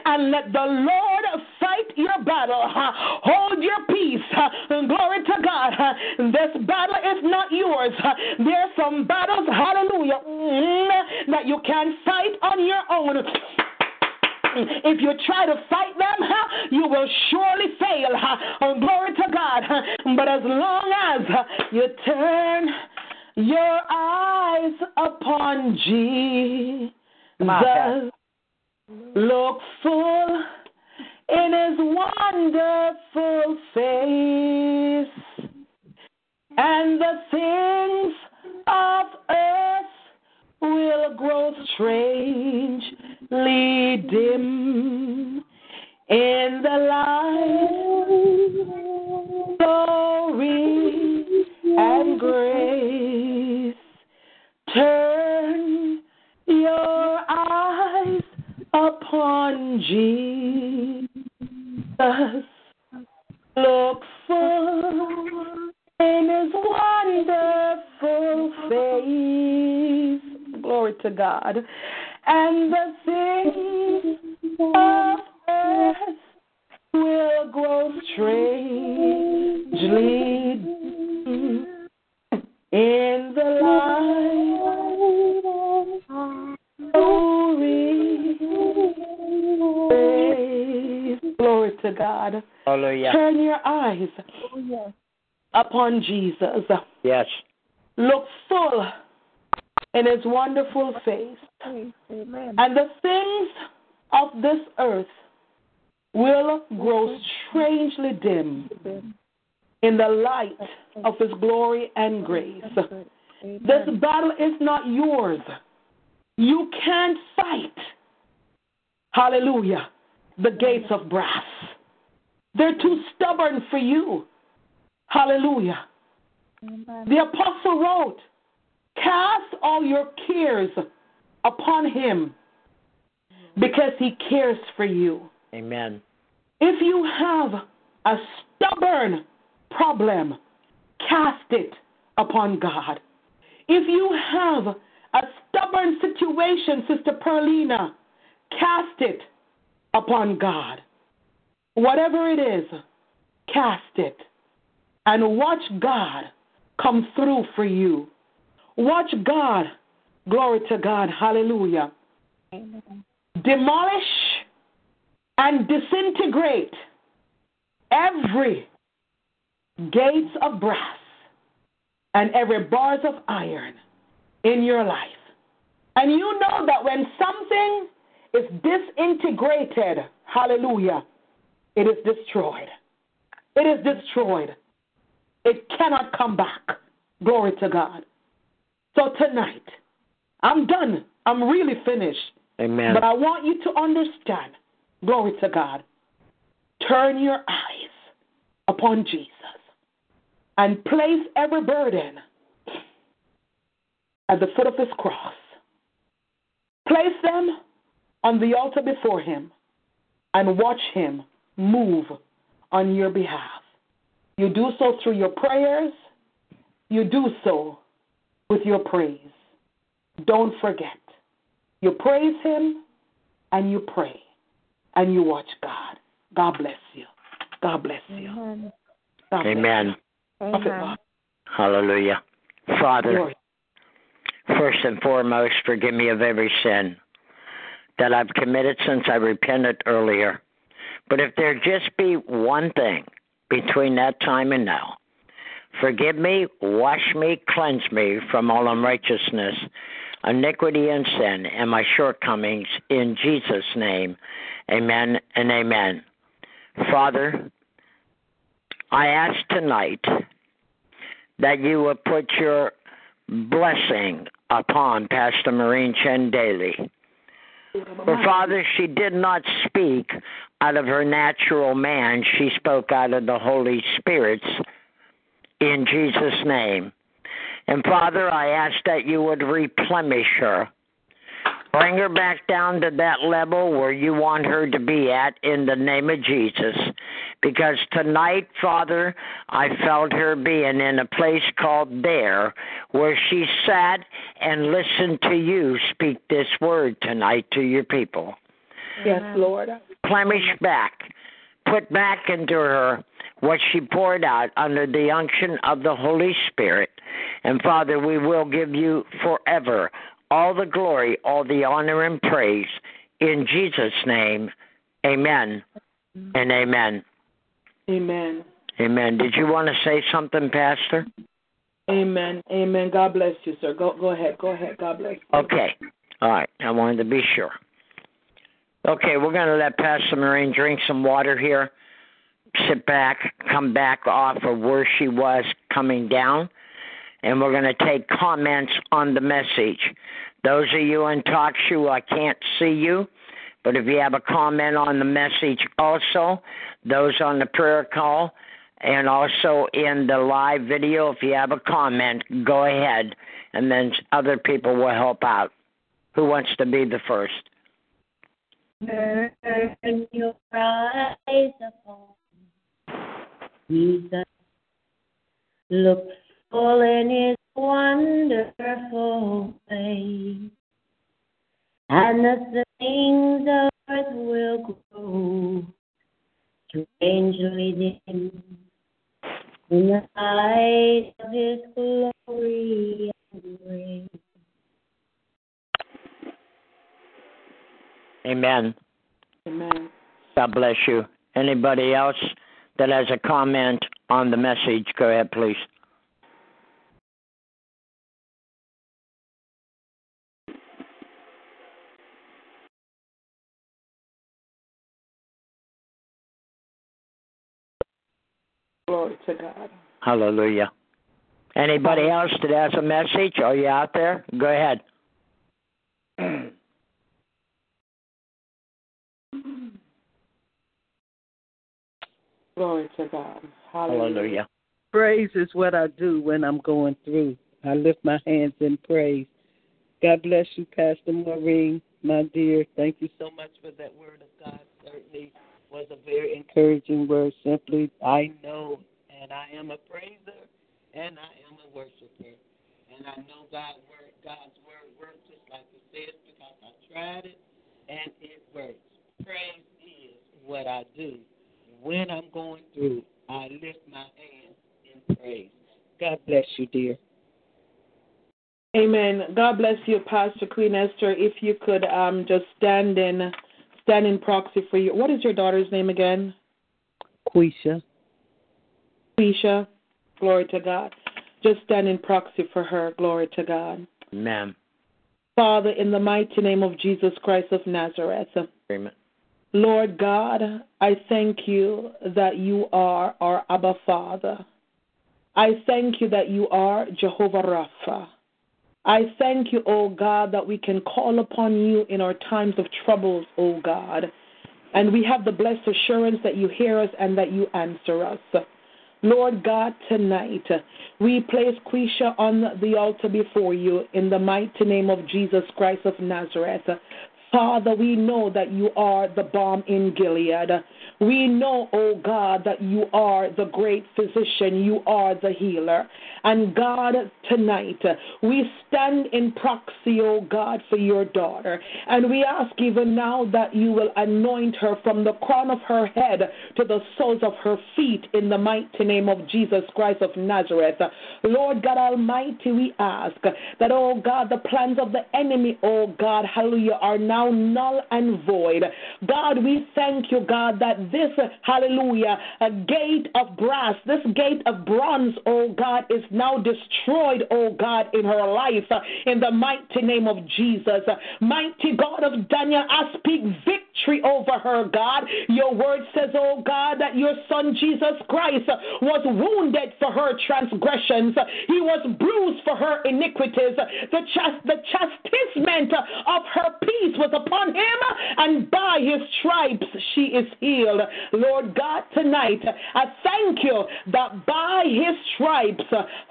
and let the Lord fight your battle. Hold your peace. Glory to God. This battle is not yours. uh, There's some battles, hallelujah, mhm, that you can fight on your own. If you try to fight them, you will surely fail. Oh, glory to God. But as long as you turn your eyes upon Jesus, Come on, Pat. look full in his wonderful face, and the things of earth will grow strangely dim in the light, glory, and grace. Turn your eyes upon Jesus. Look full in his wonderful face. Glory to God. And the things of earth will grow strangely in the light. of Glory, praise. Glory to God. Hallelujah. Turn your eyes oh, upon Jesus. Yes. Look full in his wonderful face. And the things of this earth will grow strangely dim in the light of his glory and grace. This battle is not yours. You can't fight. Hallelujah. The gates of brass. They're too stubborn for you. Hallelujah. The apostle wrote, Cast all your cares upon him because he cares for you. Amen. If you have a stubborn problem, cast it upon God. If you have a stubborn situation, Sister Perlina, cast it upon God. Whatever it is, cast it. And watch God come through for you. Watch God, glory to God, hallelujah, demolish and disintegrate every gates of brass and every bars of iron in your life. And you know that when something is disintegrated, hallelujah, it is destroyed. It is destroyed. It cannot come back. Glory to God. So tonight, I'm done. I'm really finished. Amen. But I want you to understand, glory to God, turn your eyes upon Jesus and place every burden at the foot of his cross. Place them on the altar before him and watch him move on your behalf. You do so through your prayers, you do so with your praise. Don't forget. You praise him and you pray and you watch God. God bless you. God bless you. God bless Amen. you. Prophet Bob. Hallelujah. Father, Glory. first and foremost, forgive me of every sin that I've committed since I repented earlier. But if there just be one thing between that time and now, forgive me, wash me, cleanse me from all unrighteousness, iniquity, and sin, and my shortcomings in Jesus' name. Amen and amen. Father, I ask tonight that you will put your blessing upon Pastor Maureen Chen Daly. For Father, she did not speak out of her natural man, she spoke out of the Holy Spirit's in Jesus' name. And Father, I ask that you would replenish her. Bring her back down to that level where you want her to be at in the name of Jesus. Because tonight, Father, I felt her being in a place called there where she sat and listened to you speak this word tonight to your people. Yes, Lord. Plemish back. Put back into her what she poured out under the unction of the Holy Spirit. And Father, we will give you forever all the glory, all the honor and praise. In Jesus' name, amen and amen. Amen. Amen. Did you want to say something, Pastor? Amen. Amen. God bless you, sir. Go go ahead. Go ahead. God bless you. Okay. All right. I wanted to be sure. Okay, we're going to let Pastor Maureen drink some water here, sit back, come back off of where she was coming down, and we're going to take comments on the message. Those of you in talk show, I can't see you, but if you have a comment on the message also, those on the prayer call, and also in the live video, if you have a comment, go ahead, and then other people will help out. Who wants to be the first? Upon Jesus. Look full in his wonderful face. And the things of earth will grow strangely dim in the light of his glory and grace. Amen. Amen. God bless you. Anybody else that has a comment on the message, go ahead, please. Glory to God. Hallelujah. Anybody else that has a message? Are you out there? Go ahead. Glory to God. Hallelujah. Hallelujah. Praise is what I do when I'm going through. I lift my hands in praise. God bless you, Pastor Maureen, my dear. Thank you so much for that word of God. Certainly was a very encouraging word. Simply, I know and I am a praiser and I am a worshiper. And I know God word, God's word works just like it says because I tried it and it works. Praise is what I do. When I'm going through, I lift my hands in praise. God bless you, dear. Amen. God bless you, Pastor Queen Esther. If you could um, just stand in stand in proxy for you. What is your daughter's name again? Quisha. Quisha. Glory to God. Just stand in proxy for her. Glory to God. Amen. Father, in the mighty name of Jesus Christ of Nazareth. Amen. Lord God, I thank you that you are our Abba Father. I thank you that you are Jehovah Rapha. I thank you, O God, that we can call upon you in our times of troubles, O God. And we have the blessed assurance that you hear us and that you answer us. Lord God, tonight we place Quisha on the altar before you in the mighty name of Jesus Christ of Nazareth. Father, we know that you are the balm in Gilead. We know, oh God, that you are the great physician. You are the healer. And God, tonight, we stand in proxy, oh God, for your daughter. And we ask even now that you will anoint her from the crown of her head to the soles of her feet in the mighty name of Jesus Christ of Nazareth. Lord God Almighty, we ask that, oh God, the plans of the enemy, oh God, hallelujah, are now null and void. God, we thank you, God, that this, hallelujah, a gate of brass, this gate of bronze, oh God, is now destroyed, oh God, in her life, in the mighty name of Jesus. Mighty God of Daniel, I speak victory over her, God. Your word says, oh God, that your son Jesus Christ was wounded for her transgressions, he was bruised for her iniquities. The, chast- the chastisement of her peace was was upon him, and by his stripes she is healed. Lord God, tonight, I thank you that by his stripes,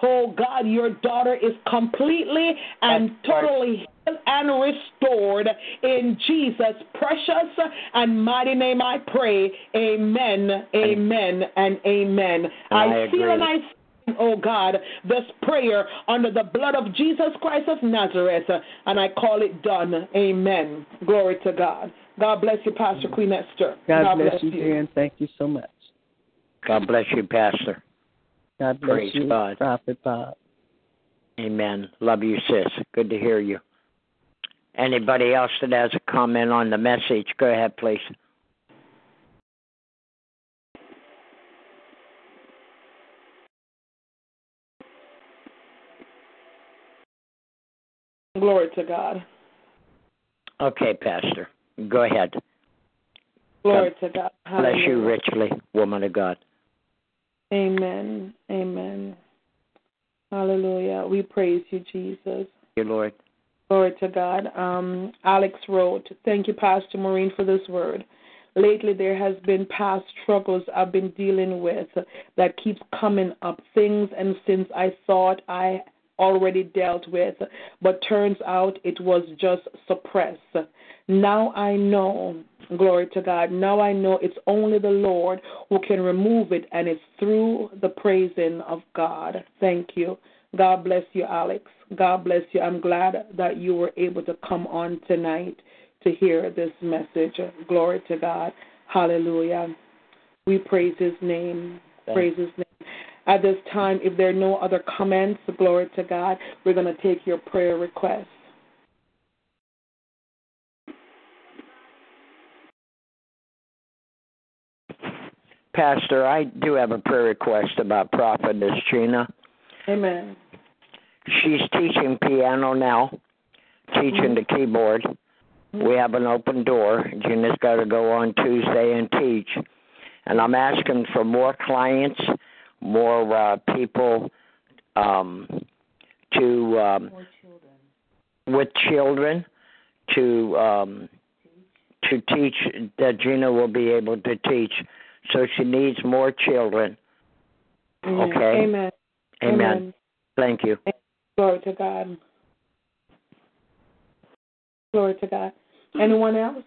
oh God, your daughter is completely and totally healed and restored. In Jesus' precious and mighty name I pray. Amen, amen, and amen. And I I feel and I oh God, this prayer under the blood of Jesus Christ of Nazareth, and I call it done. Amen. Glory to God. God bless you, Pastor Queen Esther. God, bless, you, dear, and thank you so much. God bless you, Pastor. God bless Praise you, God. Prophet Bob. Amen. Love you, sis. Good to hear you. Anybody else that has a comment on the message, go ahead, please. Glory to God. Okay, Pastor. Go ahead. Glory to God. Bless you richly, woman of God. Amen. Amen. Hallelujah. We praise you, Jesus. You, Lord. Glory to God. Um, Alex wrote, Thank you, Pastor Maureen, for this word. Lately, there has been past struggles I've been dealing with that keeps coming up. Things and sins I thought I already dealt with, but turns out it was just suppressed. Now I know, glory to God, now I know it's only the Lord who can remove it, and it's through the praising of God. Thank you. God bless you, Alex. God bless you. I'm glad that you were able to come on tonight to hear this message. Glory to God. Hallelujah. We praise his name. Thank Praise his name. At this time, if there are no other comments, glory to God, we're going to take your prayer requests. Pastor, I do have a prayer request about Prophetess Gina. Amen. She's teaching piano now, teaching the mm-hmm. keyboard. We have an open door. Gina's got to go on Tuesday and teach. And I'm asking for more clients, more uh, people um, to um, with children to um, to teach that Gina will be able to teach. So she needs more children. Amen. Okay. Amen. Amen. Thank you. Glory to God. Glory to God. Anyone else?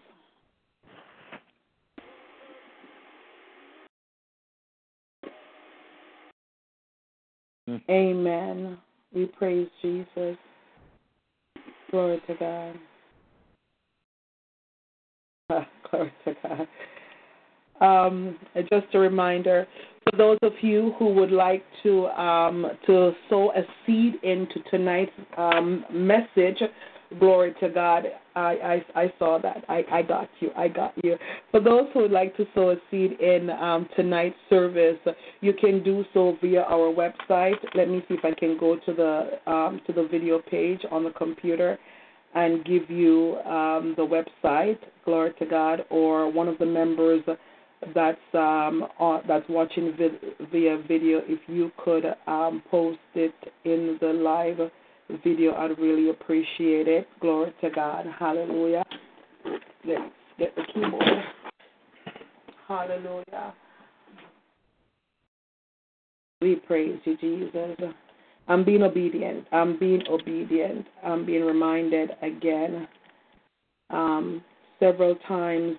Amen. We praise Jesus. Glory to God. Glory to God. Um, just a reminder for those of you who would like to um, to sow a seed into tonight's um, message. Glory to God. I, I I saw that. I, I got you. I got you. For those who would like to sow a seed in um, tonight's service, you can do so via our website. Let me see if I can go to the um, to the video page on the computer and give you um, the website. Glory to God, or one of the members that's um, on, that's watching via video. If you could um, post it in the live video, I'd really appreciate it. Glory to God. Hallelujah. Let's get the keyboard. Hallelujah. We praise you, Jesus. I'm being obedient. I'm being obedient. I'm being reminded again um, several times.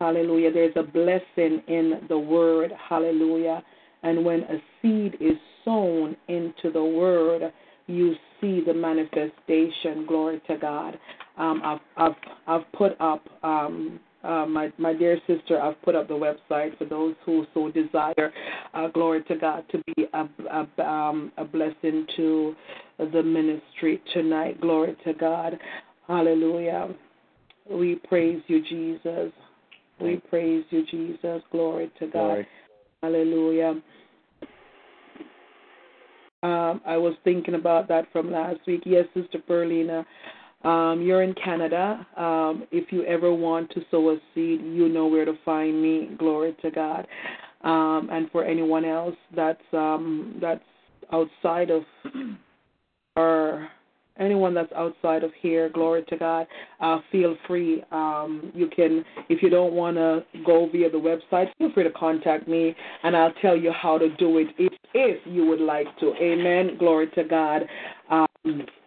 Hallelujah. There's a blessing in the word. Hallelujah. And when a seed is sown into the word, you see the manifestation. Glory to God. Um, I've, I've, I've put up, um, uh, my, my dear sister, I've put up the website for those who so desire, uh, glory to God, to be a, a, um, a blessing to the ministry tonight. Glory to God. Hallelujah. We praise you, Jesus. We praise you, Jesus. Glory to God. Glory. Hallelujah. Um, I was thinking about that from last week. Yes, Sister Berlina, um, you're in Canada. Um, if you ever want to sow a seed, you know where to find me. Glory to God. Um, and for anyone else that's um, that's outside of our anyone that's outside of here, glory to God, uh, feel free. Um, you can, if you don't want to go via the website, feel free to contact me, and I'll tell you how to do it if if you would like to. Amen. Glory to God. Um,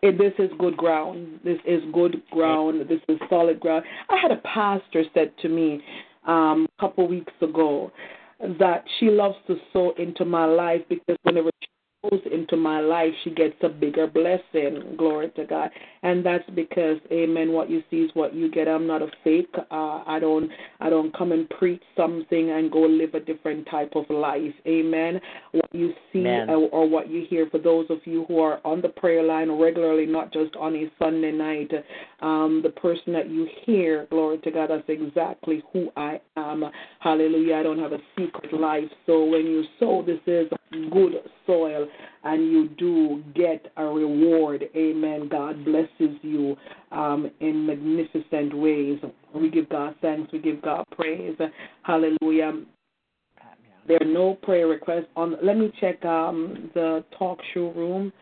it, this is good ground. This is good ground. This is solid ground. I had a pastor said to me um, a couple weeks ago that she loves to sow into my life because whenever goes into my life, she gets a bigger blessing. Glory to God. And that's because, Amen. What you see is what you get. I'm not a fake. Uh, I don't. I don't come and preach something and go live a different type of life. Amen. What you see or, or what you hear. For those of you who are on the prayer line regularly, not just on a Sunday night, um, the person that you hear, glory to God, that's exactly who I am. Hallelujah. I don't have a secret life. So when you sow, this is good soil and you do get a reward. Amen. God blesses you um, in magnificent ways. We give God thanks. We give God praise. Hallelujah. There are no prayer requests on. Let me check um, the talk show room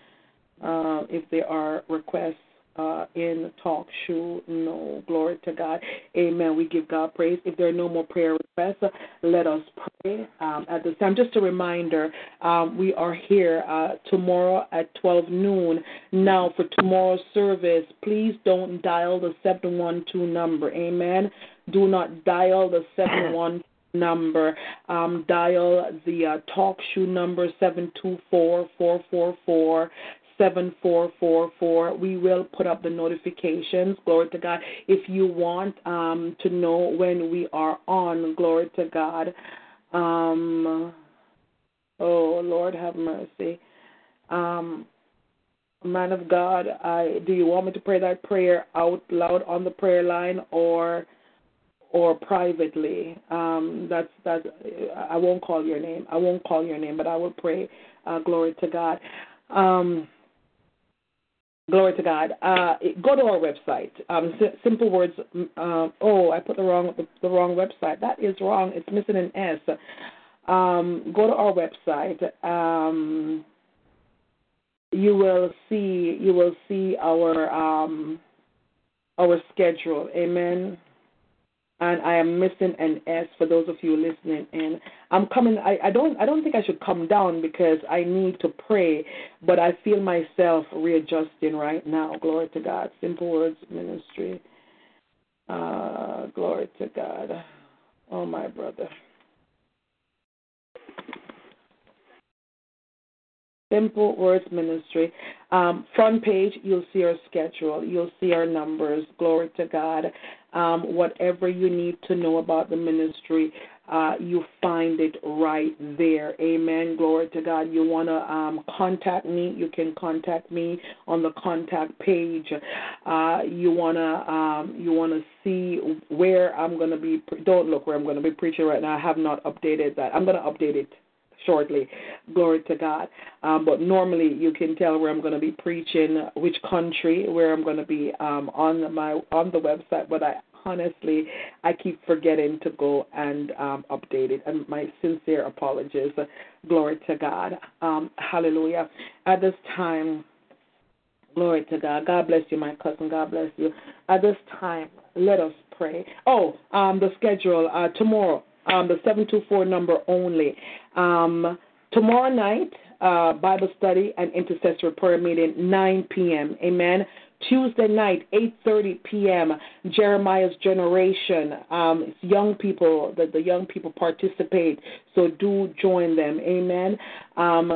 uh, if there are requests uh, in talk show. No, glory to God. Amen. We give God praise. If there are no more prayer requests, let us pray um, at this time. Just a reminder, um, we are here uh, tomorrow at 12 noon. Now, for tomorrow's service, please don't dial the 712 number. Amen. Do not dial the 712 number. Um, dial the uh, talk show number 724 444 7444. We will put up the notifications. Glory to God. If you want um, to know when we are on, glory to God. Um, oh, Lord, have mercy. Um, man of God, I do you want me to pray that prayer out loud on the prayer line or or privately? Um, that's that. I won't call your name. I won't call your name, but I will pray. Uh, glory to God. Um, Glory to God. Uh, go to our website. Um, simple words. Uh, oh, I put the wrong the, the, wrong website. That is wrong. It's missing an S. Um, go to our website. Um, you will see you will see our um, our schedule. Amen and I am missing an S for those of you listening in. I'm coming I, I don't I don't think I should come down because I need to pray, but I feel myself readjusting right now. Glory to God. Simple words ministry. Uh, glory to God. Oh my brother. Simple Words Ministry. Um, front page, you'll see our schedule. You'll see our numbers. Glory to God. Um, whatever you need to know about the ministry, uh, you find it right there. Amen. Glory to God. You want to um, contact me, you can contact me on the contact page. Uh, you want to um, you want to see where I'm going to be. Don't look where I'm going to be preaching right now. I have not updated that. I'm going to update it shortly. Glory to God. Um, but normally you can tell where I'm going to be preaching, which country, where I'm going to be um, on my on the website. But I honestly I keep forgetting to go and um, update it. And my sincere apologies. Glory to God. Um, hallelujah. At this time. Glory to God. God bless you, my cousin. God bless you. At this time, let us pray. Oh, um, the schedule uh, tomorrow um, the 724 number only. Um, tomorrow night, uh, Bible study and intercessory prayer meeting, 9 p.m. Amen. Tuesday night, 8:30 p.m. Jeremiah's generation. Um, young people, the, the young people participate, so do join them. Amen. Um,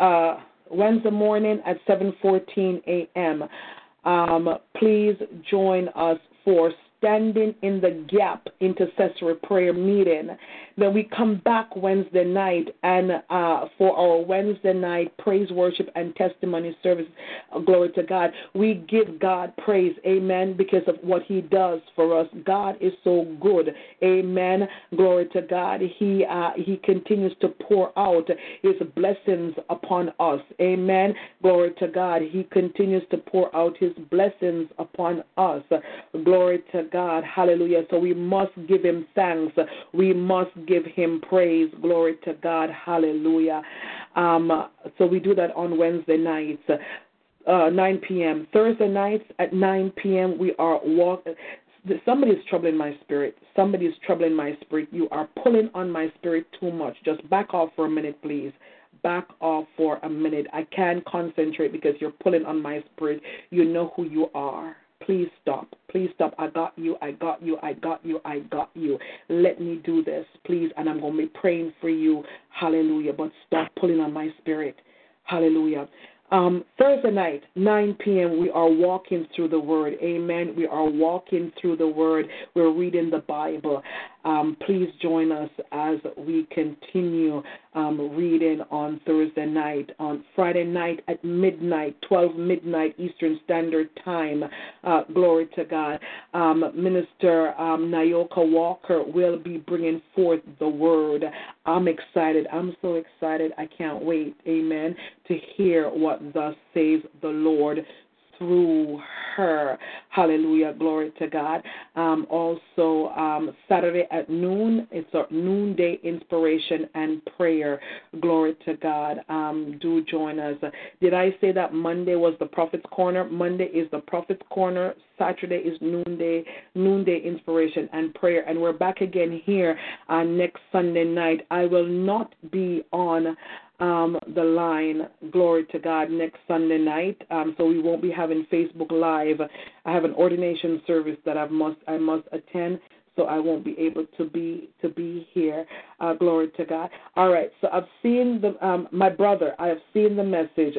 uh, Wednesday morning at 7:14 a.m. Um, please join us for standing in the gap intercessory prayer meeting. Then we come back Wednesday night and uh, for our Wednesday night praise, worship, and testimony service. Uh, glory to God. We give God praise, amen, because of what He does for us. God is so good, amen. Glory to God. He uh, He continues to pour out His blessings upon us, amen. Glory to God. He continues to pour out His blessings upon us. Glory to God. Hallelujah. So we must give him thanks. We must give him praise. Glory to God. Hallelujah. Um, so we do that on Wednesday nights. uh, 9 p.m. Thursday nights at 9 p.m. We are walk. Somebody is troubling my spirit. Somebody is troubling my spirit. You are pulling on my spirit too much. Just back off for a minute, please. Back off for a minute. I can't concentrate because you're pulling on my spirit. You know who you are. Please stop. Please stop. I got you. I got you. I got you. I got you. Let me do this, please. And I'm going to be praying for you. Hallelujah. But stop pulling on my spirit. Hallelujah. Um, Thursday night, 9 p.m., we are walking through the Word. Amen. We are walking through the Word. We're reading the Bible. Um, please join us as we continue um, reading on Thursday night. On Friday night at midnight, 12 midnight Eastern Standard Time. Uh, glory to God. Um, Minister um, Nayoka Walker will be bringing forth the Word. I'm excited. I'm so excited. I can't wait. Amen. To hear what thus says the Lord through her. Hallelujah. Glory to God. Um, also, um, Saturday at noon, it's a noonday inspiration and prayer. Glory to God. Um, do join us. Did I say that Monday was the Prophet's Corner? Monday is the Prophet's Corner. Saturday is noonday, noonday inspiration and prayer. And we're back again here uh, next Sunday night. I will not be on um, the line, glory to God, next Sunday night. Um, so we won't be having Facebook Live. I have an ordination service that I must I must attend, so I won't be able to be to be here. Uh, glory to God. All right. So I've seen the um, my brother. I have seen the message.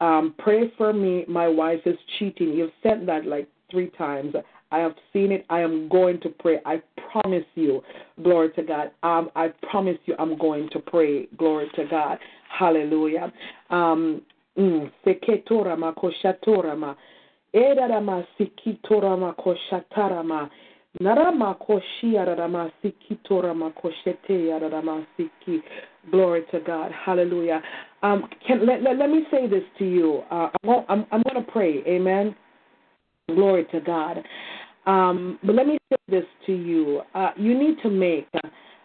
Um, pray for me. My wife is cheating. You've sent that like three times. I have seen it. I am going to pray. I promise you. Glory to God. Um, I promise you I'm going to pray. Glory to God. Hallelujah. Um, mm, seketorama koshatorama. Edarama sikitorama koshatarama. Narama koshiarama sikitorama koshete yarama siki. Glory to God. Hallelujah. Um, can, let, let, let me say this to you. Uh, I'm, I'm, I'm going to pray. Amen. Glory to God. Um, but let me say this to you. Uh, you need to make,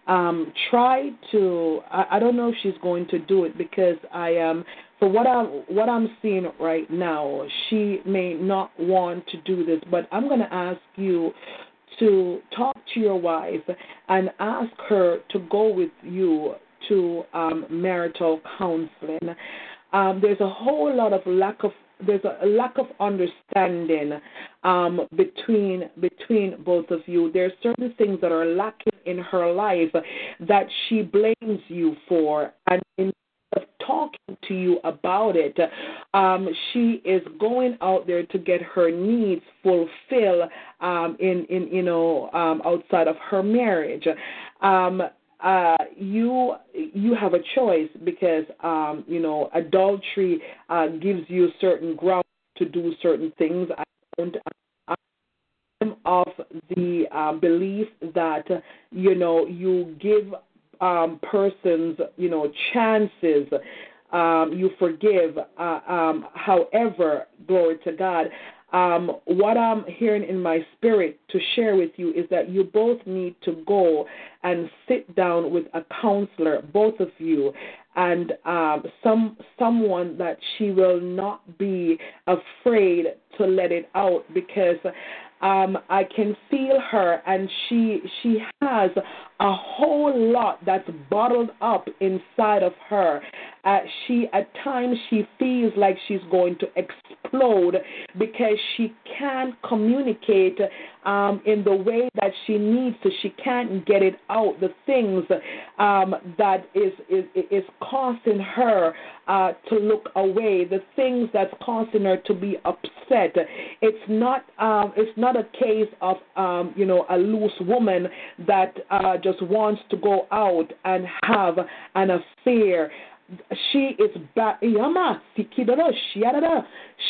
um, try to, I, I don't know if she's going to do it because I am, um, for what I'm, what I'm seeing right now, she may not want to do this, but I'm going to ask you to talk to your wife and ask her to go with you to um, marital counseling. Um, there's a whole lot of lack of there's a lack of understanding um, between between both of you. There are certain things that are lacking in her life that she blames you for, and instead of talking to you about it, um, she is going out there to get her needs fulfilled um, in in you know um, outside of her marriage. Uh, you you have a choice because um, you know adultery uh, gives you certain grounds to do certain things. I don't. I'm of the uh, belief that you know you give um, persons you know chances. Um, you forgive. Uh, um, however, glory to God. Um, what I'm hearing in my spirit to share with you is that you both need to go and sit down with a counselor, both of you, and um, some someone that she will not be afraid to let it out because um, I can feel her, and she she has a whole lot that's bottled up inside of her. Uh, she at times she feels like she's going to explode because she can't communicate um, in the way that she needs to. She can't get it out. The things um, that is is is causing her uh, to look away. The things that's causing her to be upset. It's not um, it's not a case of um, you know a loose woman that uh, just wants to go out and have an affair. She is ba- she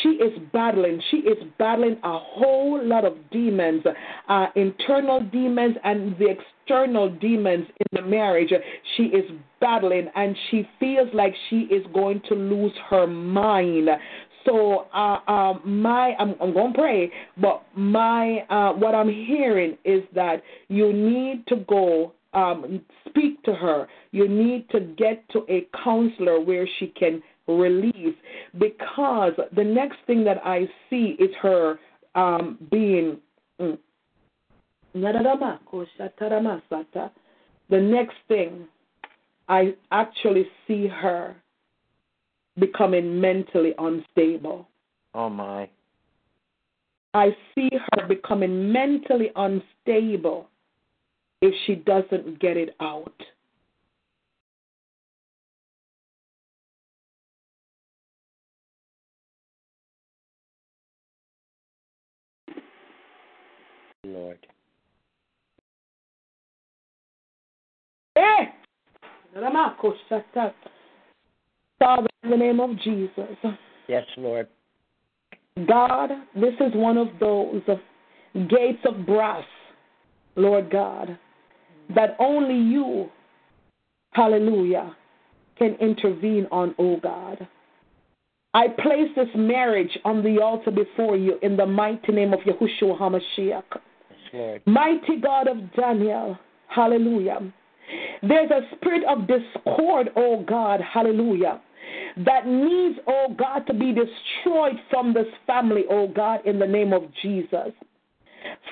is battling. She is battling a whole lot of demons uh, internal demons and the external demons in the marriage. She is battling and she feels like she is going to lose her mind so uh, um, my I'm, I'm going to pray, but my uh, what I'm hearing is that you need to go um, speak to her. You need to get to a counselor where she can release, because the next thing that I see is her um, being. Mm, the next thing, I actually see her becoming mentally unstable. Oh, my. I see her becoming mentally unstable if she doesn't get it out. Lord. Eh! Father, in the name of Jesus. Yes, Lord. God, this is one of those gates of brass, Lord God, that only you, hallelujah, can intervene on, oh God. I place this marriage on the altar before you in the mighty name of Yahushua HaMashiach. Yes, Mighty God of Daniel, hallelujah. There's a spirit of discord, oh God, hallelujah, that needs, oh God, to be destroyed from this family, oh God, in the name of Jesus.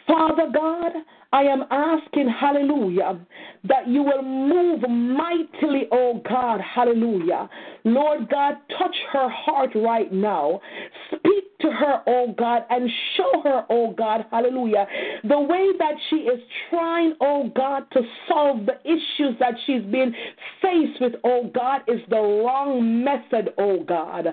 Father God, I am asking, hallelujah, that you will move mightily, oh God, hallelujah. Lord God, touch her heart right now. Speak to her, oh God, and show her, oh God, hallelujah, the way that she is trying, oh God, to solve the issues that she's been faced with, oh God, is the wrong method, oh God.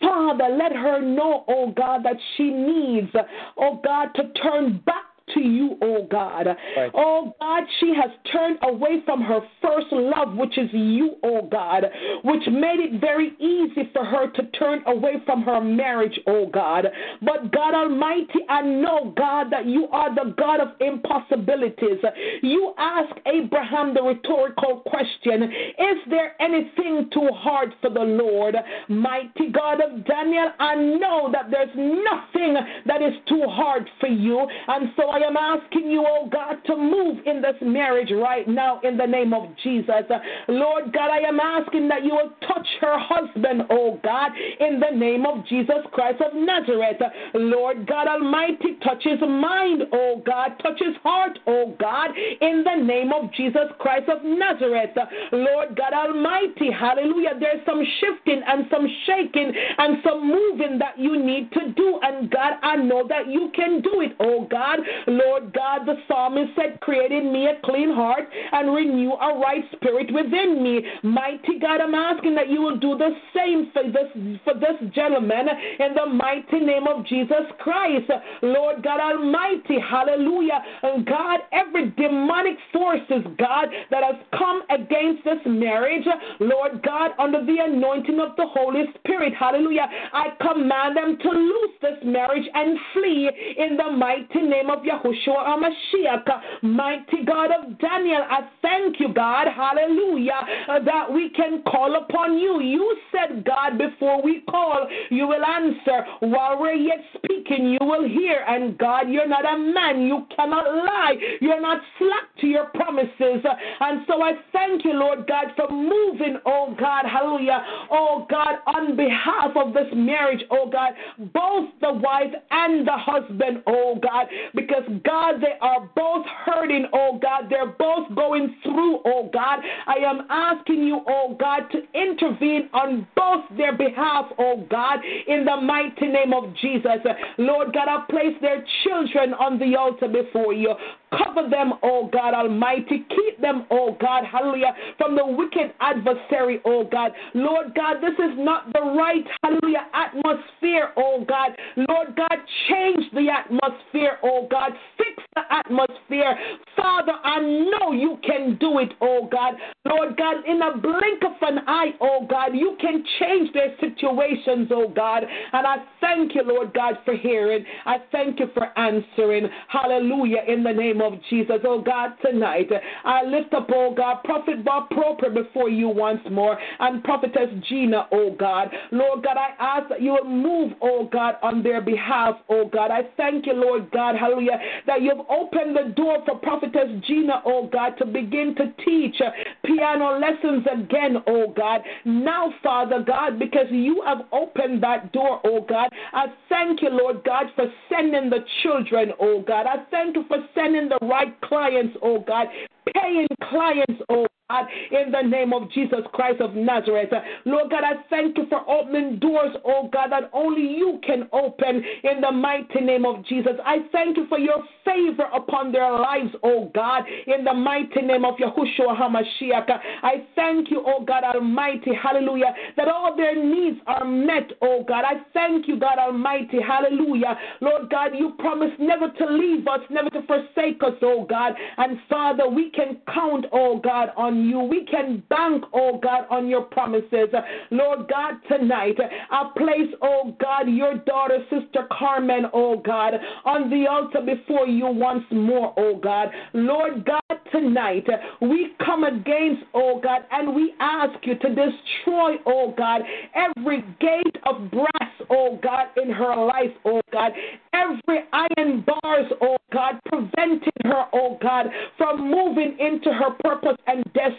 Father, let her know, oh God, that she needs, oh God, to turn back to you, oh God. Right. Oh God, she has turned away from her first love, which is you, oh God, which made it very easy for her to turn away from her marriage, oh God. But God Almighty, I know, God, that you are the God of impossibilities. You ask Abraham the rhetorical question Is there anything too hard for the Lord? Mighty God of Daniel, I know that there's nothing that is too hard for you. And so I am asking you, oh God, to move in this marriage right now in the name of Jesus. Lord God, I am asking that you will touch her husband, oh God, in the name of Jesus Christ of Nazareth. Lord God Almighty, touch his mind, oh God, touch his heart, oh God, in the name of Jesus Christ of Nazareth. Lord God Almighty, hallelujah. There's some shifting and some shaking and some moving that you need to do. And God, I know that you can do it, oh God. Lord God, the psalmist said, Create in me a clean heart and renew a right spirit within me. Mighty God, I'm asking that you will do the same for this for this gentleman in the mighty name of Jesus Christ. Lord God Almighty, hallelujah. And God, every demonic forces, God, that has come against this marriage, Lord God, under the anointing of the Holy Spirit, hallelujah. I command them to loose this marriage and flee in the mighty name of Yahushua HaMashiach. Mighty God of Daniel, I thank you, God, hallelujah, uh, that we can call upon you. You said, God, before we call, you will answer. While we're yet speaking, you will hear. And God, you're not a man. You cannot lie. You're not slack to your promises. And so I thank you, Lord God, for moving, oh God, hallelujah, oh God, on behalf of this marriage, oh God, both the wife and the husband, oh God, because God, they are both hurting, oh God, they're both going through, oh God. I am asking you, oh God, to intervene on both their behalf, oh God, in the mighty name of Jesus. Lord God, I place their children on the altar before you. Cover them, oh God Almighty. Keep them, oh God, hallelujah, from the wicked adversary, oh God. Lord God, this is not the right, hallelujah, atmosphere, oh God. Lord God, change the atmosphere, oh God. Fix the atmosphere. Father, I know you can do it, oh God. Lord God, in a blink of an eye, oh God, you can change their situations, oh God. And I thank you, Lord God, for hearing. I thank you for answering. Hallelujah, in the name of Jesus, oh God, tonight. I lift up, oh God, Prophet Bob Proper before you once more and Prophetess Gina, oh God. Lord God, I ask that you will move, oh God, on their behalf, oh God. I thank you, Lord God, hallelujah, that you've opened the door for Prophetess Gina, oh God, to begin begin to teach piano lessons again, oh God. Now, Father God, because you have opened that door, oh God, I thank you, Lord God, for sending the children, oh God. I thank you for sending the right clients, oh God, paying clients, oh God, in the name of Jesus Christ of Nazareth. Lord God, I thank you for opening doors, oh God, that only you can open in the mighty name of Jesus. I thank you for your favor upon their lives, oh God, in the mighty name of Yahushua HaMashiach. I thank you, oh God Almighty, hallelujah, that all their needs are met, oh God. I thank you, God Almighty, hallelujah. Lord God, you promised never to leave us, never to forsake us, oh God. And Father, we can count, oh God, on you. We can bank, oh God, on your promises. Lord God, tonight, I place, oh God, your daughter, Sister Carmen, oh God, on the altar before you once more, oh God. Lord God, tonight, we come against, oh God, and we ask you to destroy, oh God, every gate of brass, oh God, in her life, oh God, every iron bars, oh God, preventing her, oh God, from moving into her purpose and destiny.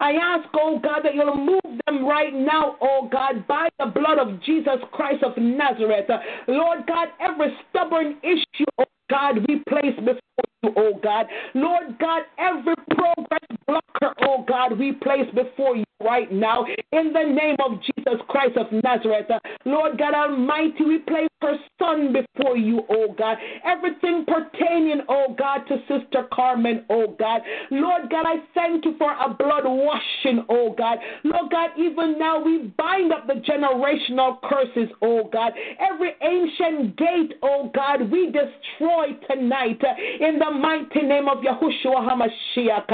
I ask, oh God, that you'll move them right now, oh God, by the blood of Jesus Christ of Nazareth. Lord God, every stubborn issue, oh God, we place before you, oh God. Lord God, every progress blocker, oh God, we place before you right now in the name of Jesus Christ of Nazareth. Lord God Almighty, we place her son before you, oh God. Everything pertaining, oh God, to Sister Carmen, oh God. Lord God, I thank you for a blood washing, oh God. Lord God, even now we bind up the generational curses, oh God. Every ancient gate, oh God, we destroy tonight in the mighty name of Yahushua HaMashiach.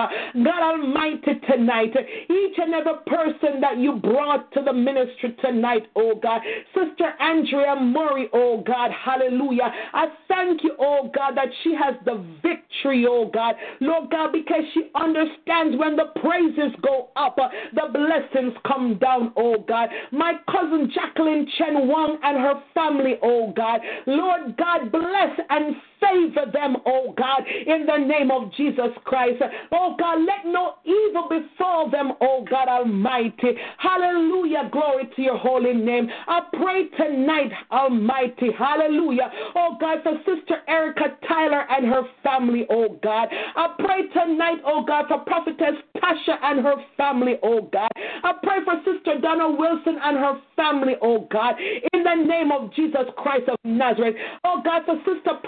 God Almighty, tonight, each and every person that you brought to the ministry tonight, oh God. Sister Andrea Murray, oh God, hallelujah. I thank you, oh God, that she has the victory, oh God. Lord God, because she understands when the praises go up, the blessings come down, oh God. My cousin Jacqueline Chen Wang and her family, oh God. Lord God, bless and favor them, oh God, in the name of Jesus Christ. Oh God, let no evil befall them, oh God Almighty. Hallelujah. Glory to your holy name. I pray tonight, Almighty. Hallelujah. Oh God, for Sister Erica Tyler and her family, oh God. I pray tonight, oh God, for Prophetess Tasha and her family, oh God. I pray for Sister Donna Wilson and her family, oh God, in the name of Jesus Christ of Nazareth. Oh God, for Sister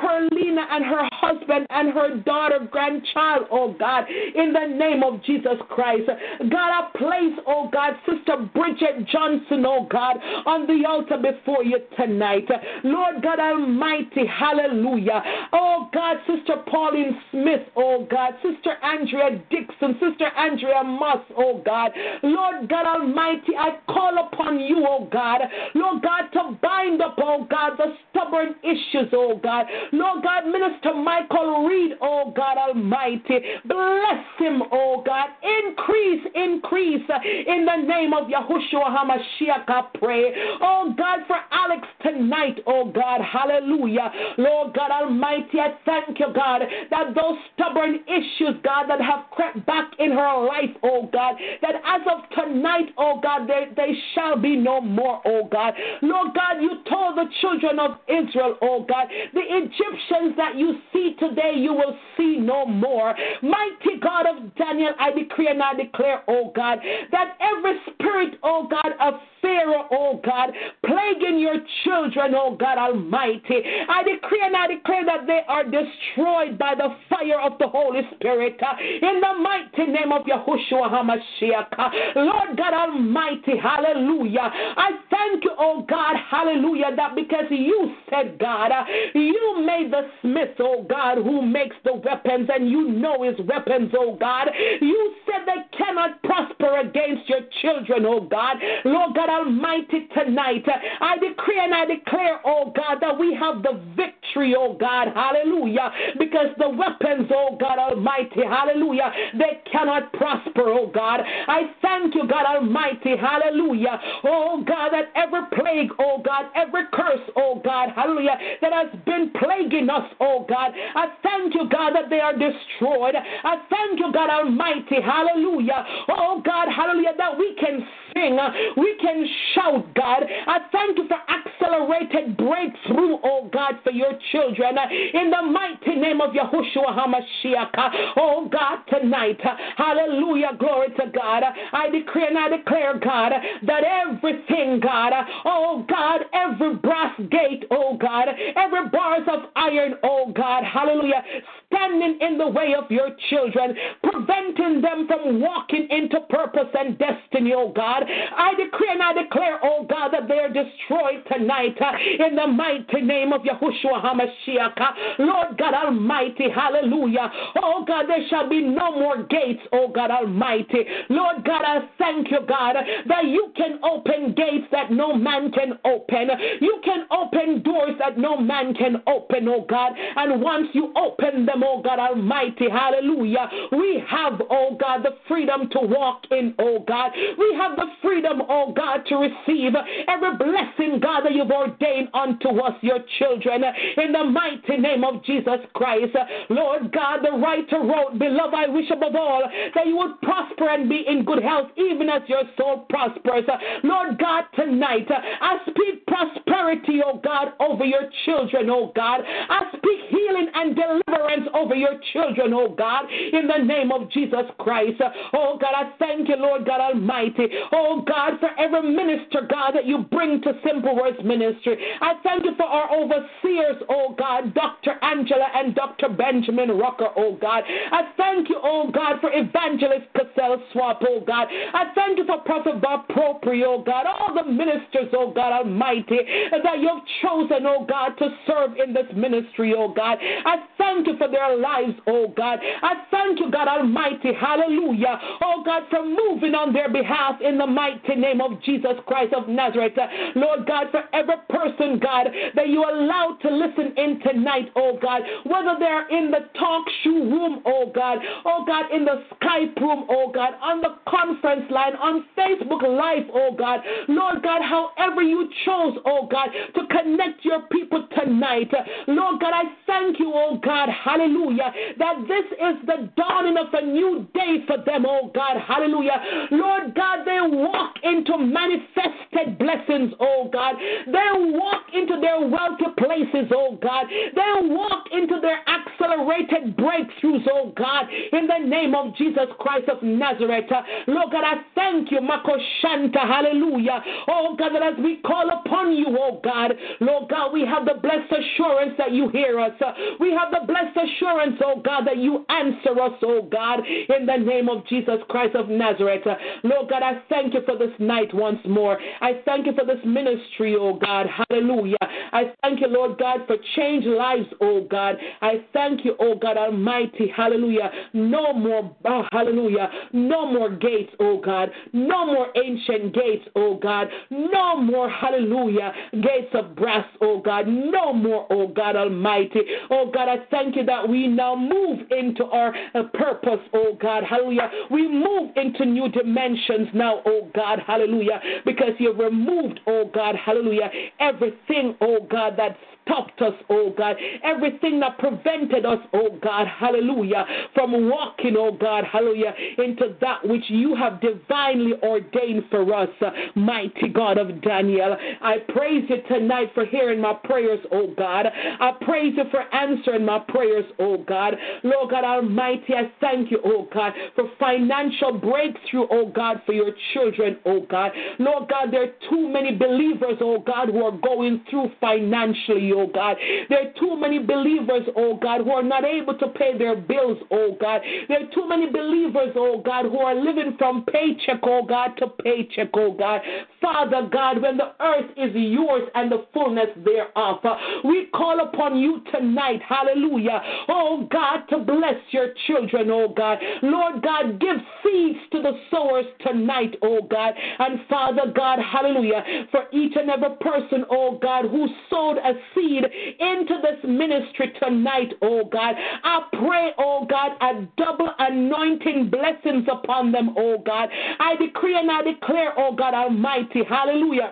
Perlina and her husband and her daughter, grandchild, oh God, in the name of Jesus Christ. God, I place, oh God, Sister Bridget Johnson, oh God, on the altar before you tonight. Lord God Almighty, hallelujah. Oh God, Sister Pauline Smith, oh God, Sister Andrea Dixon, Sister Andrea Moss, oh God. Lord God Almighty, I call upon you, oh God. Lord God, to bind up, oh God, the stubborn issues, oh God. Lord God, Minister Michael Reed, oh God Almighty. Bless him, oh God. Increase, increase in the name of Yahushua HaMashiach, I pray. Oh God, for Alex tonight, oh God. Hallelujah. Lord God Almighty, I thank you, God, that those stubborn issues, God, that have crept back in her life, oh God, that as of tonight, oh God, they, they shall be no more, oh God. Lord God, you told the children of Israel, oh God, the Egyptians that you see today, you will see no more. Mighty God of Daniel, I decree and I declare, oh God, that every spirit, oh God, of Pharaoh, oh God, plaguing your children, oh God Almighty. I decree and I declare that they are destroyed by the fire of the Holy Spirit uh, in the mighty name of Yahushua HaMashiach. Lord God Almighty, hallelujah. I thank you, oh God, hallelujah, that because you said, God, uh, you made the smith, oh God, who makes the weapons, and you know his weapons, oh God. You said they cannot prosper against your children, oh God. Lord God Almighty, tonight, I decree and I declare, oh God, that we have the victory oh God, hallelujah, because the weapons, oh God Almighty, hallelujah, they cannot prosper, oh God. I thank you, God Almighty, hallelujah, oh God, that every plague, oh God, every curse, oh God, hallelujah, that has been plaguing oh God, I thank you, God, that they are destroyed. I thank you, God Almighty, hallelujah, oh God, hallelujah, that we can sing, we can shout, God. I thank you for accelerated breakthrough, oh God, for your children. In the mighty name of Yahushua HaMashiach, oh God, tonight, hallelujah, glory to God. I decree and I declare, God, that everything, God, oh God, every brass gate, oh God, every bars of iron, oh God, hallelujah, standing in the way of your children, preventing them from walking into purpose and destiny, oh God. I decree and I declare, oh God, that they are destroyed tonight uh, in the mighty name of Yahushua HaMashiach. Lord God Almighty, hallelujah. Oh God, there shall be no more gates, oh God Almighty. Lord God, I thank you, God, that you can open gates that no man can open. You can open doors that no man can open, oh God. And once you open them, oh God Almighty, hallelujah, we have, oh God, the freedom to walk in, oh God. We have the freedom, oh God, to receive every blessing, God, that you've ordained unto us, your children, in the mighty name of Jesus Christ. Lord God, the writer wrote, Beloved, I wish above all that you would prosper and be in good health, even as your soul prospers. Lord God, tonight, I speak prosperity, oh God, over your children, oh God. I speak healing and deliverance over your children, oh God, in the name of Jesus Christ. Oh God, I thank you, Lord God Almighty. Oh God, for every minister, God, that you bring to Simple Words Ministry. I thank you for our overseers, oh God, Dr. Angela and Dr. Benjamin Rucker, oh God. I thank you, oh God, for Evangelist Cassell Swap, oh God. I thank you for Prophet Bob Propri, oh God, all the ministers, oh God Almighty, that you've chosen, oh God, to serve in this ministry, oh God. I thank you for their lives, oh God. I thank you, God Almighty, hallelujah, oh God, for moving on their behalf in the mighty name of Jesus Christ of Nazareth. Lord God, for every person, God, that you allow to listen in tonight, oh God, whether they're in the talk show room, oh God, oh God, in the Skype room, oh God, on the conference line, on Facebook Live, oh God, Lord God, however you chose, oh God, to connect your people tonight. Lord God, I thank you, oh God, hallelujah, that this is the dawning of a new day for them, oh God, hallelujah. Lord God, they walk into manifested blessings, oh God. They walk into their wealthy places, oh God. They walk into their accelerated breakthroughs, oh God, in the name of Jesus Christ of Nazareth. Lord God, I thank you, Makoshanta, hallelujah. Oh God, that as we call upon you, oh God, Lord God, we have the blessed assurance that you hear us. We have the blessed assurance, oh God, that you answer us, oh God, in the name of Jesus Christ of Nazareth. Lord God, I thank you for this night once more. I thank you for this ministry, oh God. Hallelujah. I thank you, Lord God, for change lives, oh God. I thank you, oh God Almighty. Hallelujah. No more, oh, hallelujah. No more gates, oh God. No more ancient gates, oh God. No more, hallelujah, gates of brass, oh God. No more, oh God Almighty. Oh God, I thank you that we now move into our uh, purpose, oh God. Hallelujah. We move into new dimensions now, oh God. Hallelujah. Because you've removed, oh God. Hallelujah. Everything, oh God, that's stopped us, oh God. Everything that prevented us, oh God, hallelujah, from walking, oh God, hallelujah, into that which you have divinely ordained for us, uh, mighty God of Daniel. I praise you tonight for hearing my prayers, oh God. I praise you for answering my prayers, oh God. Lord God Almighty, I thank you, oh God, for financial breakthrough, oh God, for your children, oh God. Lord God, there are too many believers, oh God, who are going through financially, oh God. There are too many believers, oh God, who are not able to pay their bills, oh God. There are too many believers, oh God, who are living from paycheck, oh God, to paycheck, oh God. Father God, when the earth is yours and the fullness thereof, we call upon you tonight, hallelujah, oh God, to bless your children, oh God. Lord God, give seeds to the sowers tonight, oh God. And Father God, hallelujah, for each and every person, oh God, who sowed a seed into this ministry tonight, oh God. I pray, oh God, a double anointing blessings upon them, oh God. I decree and I declare, oh God Almighty, hallelujah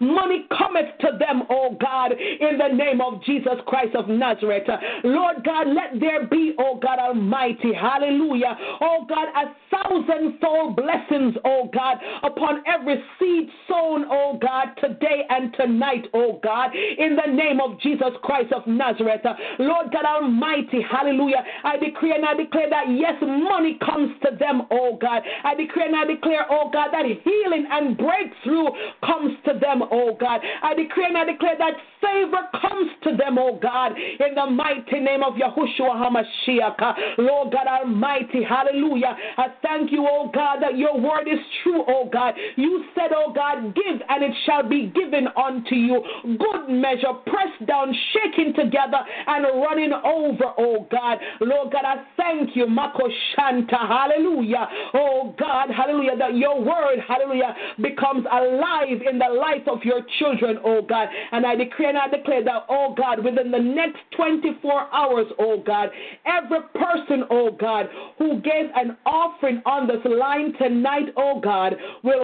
money cometh to them, oh God, in the name of Jesus Christ of Nazareth. Lord God, let there be, oh God Almighty, hallelujah, oh God, a thousandfold blessings, oh God, upon every seed sown, oh God, today and tonight, oh God, in the name of Jesus Christ of Nazareth. Lord God Almighty, hallelujah, I decree and I declare that yes, money comes to them, oh God. I decree and I declare, oh God, that healing and breakthrough comes to them, oh God. I decree and I declare that favor comes to them, oh God, in the mighty name of Yahushua HaMashiach. Lord God Almighty, hallelujah. I thank you, oh God, that your word is true, oh God. You said, oh God, give and it shall be given unto you. Good measure, pressed down, shaken together, and running over, oh God. Lord God, I thank you, Mako Shanta, hallelujah. Oh God, hallelujah, that your word, hallelujah, becomes alive in the life of your children, oh God. And I decree and I declare that, oh God, within the next 24 hours, oh God, every person, oh God, who gave an offering on this line tonight, oh God, will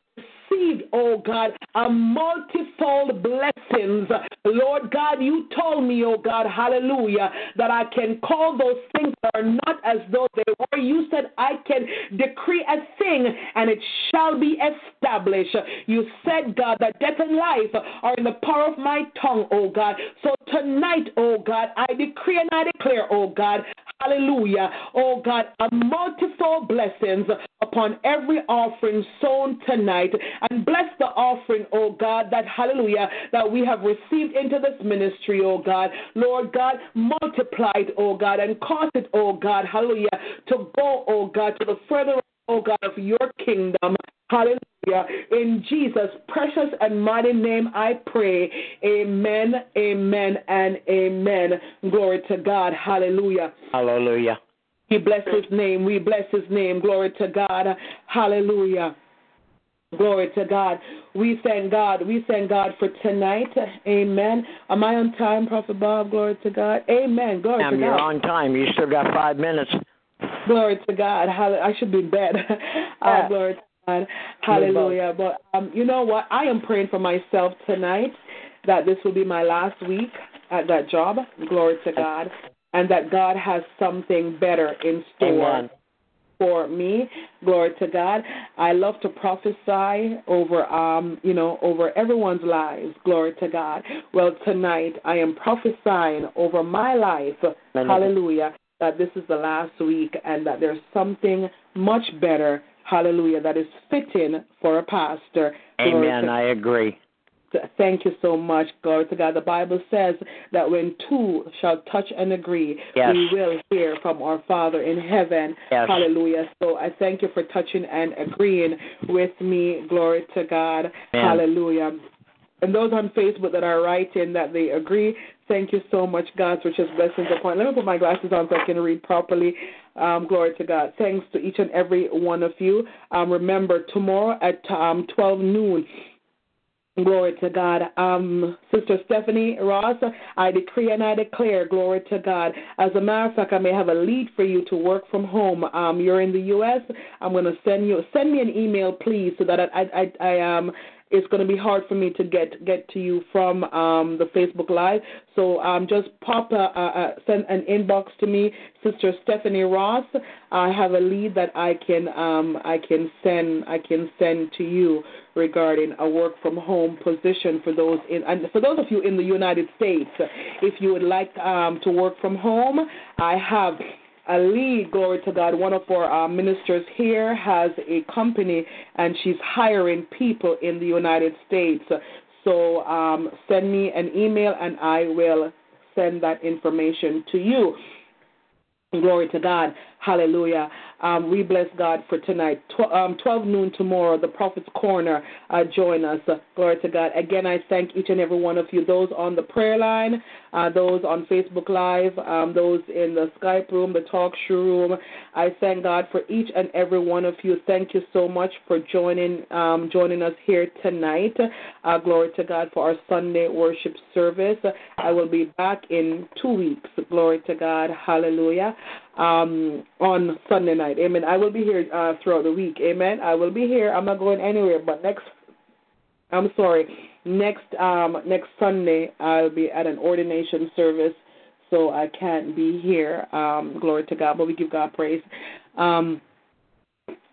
received, oh God, a multifold blessings. Lord God, you told me, oh God, hallelujah, that I can call those things that are not as though they were. You said I can decree a thing and it shall be established. You said, God, that death and life are in the power of my tongue, oh God. So tonight, oh God, I decree and I declare, oh God, hallelujah, oh God, a multifold blessings upon every offering sown tonight and bless the offering, oh God, that hallelujah, that we have received into this ministry, oh God. Lord God, multiply it, oh God, and cause it, oh God, hallelujah, to go, oh God, to the further, oh God, of your kingdom. Hallelujah. In Jesus' precious and mighty name I pray. Amen, amen, and amen. Glory to God. Hallelujah. Hallelujah. We bless his name. We bless his name. Glory to God. Hallelujah. Glory to God. We thank God. We thank God for tonight. Amen. Am I on time, Prophet Bob? Glory to God. Amen. Glory Ma'am, to God. you're on time. You still got five minutes. Glory to God. I should be in bed. uh, glory to God. Hallelujah. But um, you know what? I am praying for myself tonight that this will be my last week at that job. Glory to God. And that God has something better in store. Amen for me. Glory to God. I love to prophesy over um, you know, over everyone's lives. Glory to God. Well, tonight I am prophesying over my life. Amen. Hallelujah. That this is the last week and that there's something much better. Hallelujah. That is fitting for a pastor. Amen. I agree. Thank you so much. Glory to God. The Bible says that when two shall touch and agree, yes. we will hear from our Father in heaven. Yes. Hallelujah. So I thank you for touching and agreeing with me. Glory to God. Amen. Hallelujah. And those on Facebook that are writing that they agree, thank you so much, God's richest blessings upon. Let me put my glasses on so I can read properly. Um, glory to God. Thanks to each and every one of you. Um, remember, tomorrow at um, 12 noon, Glory to God. Um, Sister Stephanie Ross, I decree and I declare, glory to God. As a matter of fact, I may have a lead for you to work from home. Um, you're in the U.S. I'm going to send you send me an email, please, so that I I, I, um it's going to be hard for me to get get to you from um, the Facebook Live. So um, just pop a, a, a, send an inbox to me, Sister Stephanie Ross. I have a lead that I can um, I can send I can send to you regarding a work from home position for those in and for those of you in the United States. If you would like um, to work from home, I have a lead, glory to God. One of our uh, ministers here has a company and she's hiring people in the United States. So um, send me an email and I will send that information to you. Glory to God. Hallelujah. Um, we bless God for tonight. Tw- um, 12 noon tomorrow, the Prophet's Corner. Uh, join us. Uh, glory to God. Again, I thank each and every one of you, those on the prayer line, uh, those on Facebook Live, um, those in the Skype room, the talk show room. I thank God for each and every one of you. Thank you so much for joining um, joining us here tonight. Uh, glory to God for our Sunday worship service. I will be back in two weeks. Glory to God. Hallelujah. Um, on Sunday night. Amen. I will be here uh, throughout the week. Amen. I will be here. I'm not going anywhere. But next, I'm sorry. Next um, next Sunday, I'll be at an ordination service, so I can't be here. Um, glory to God. But we give God praise. Um,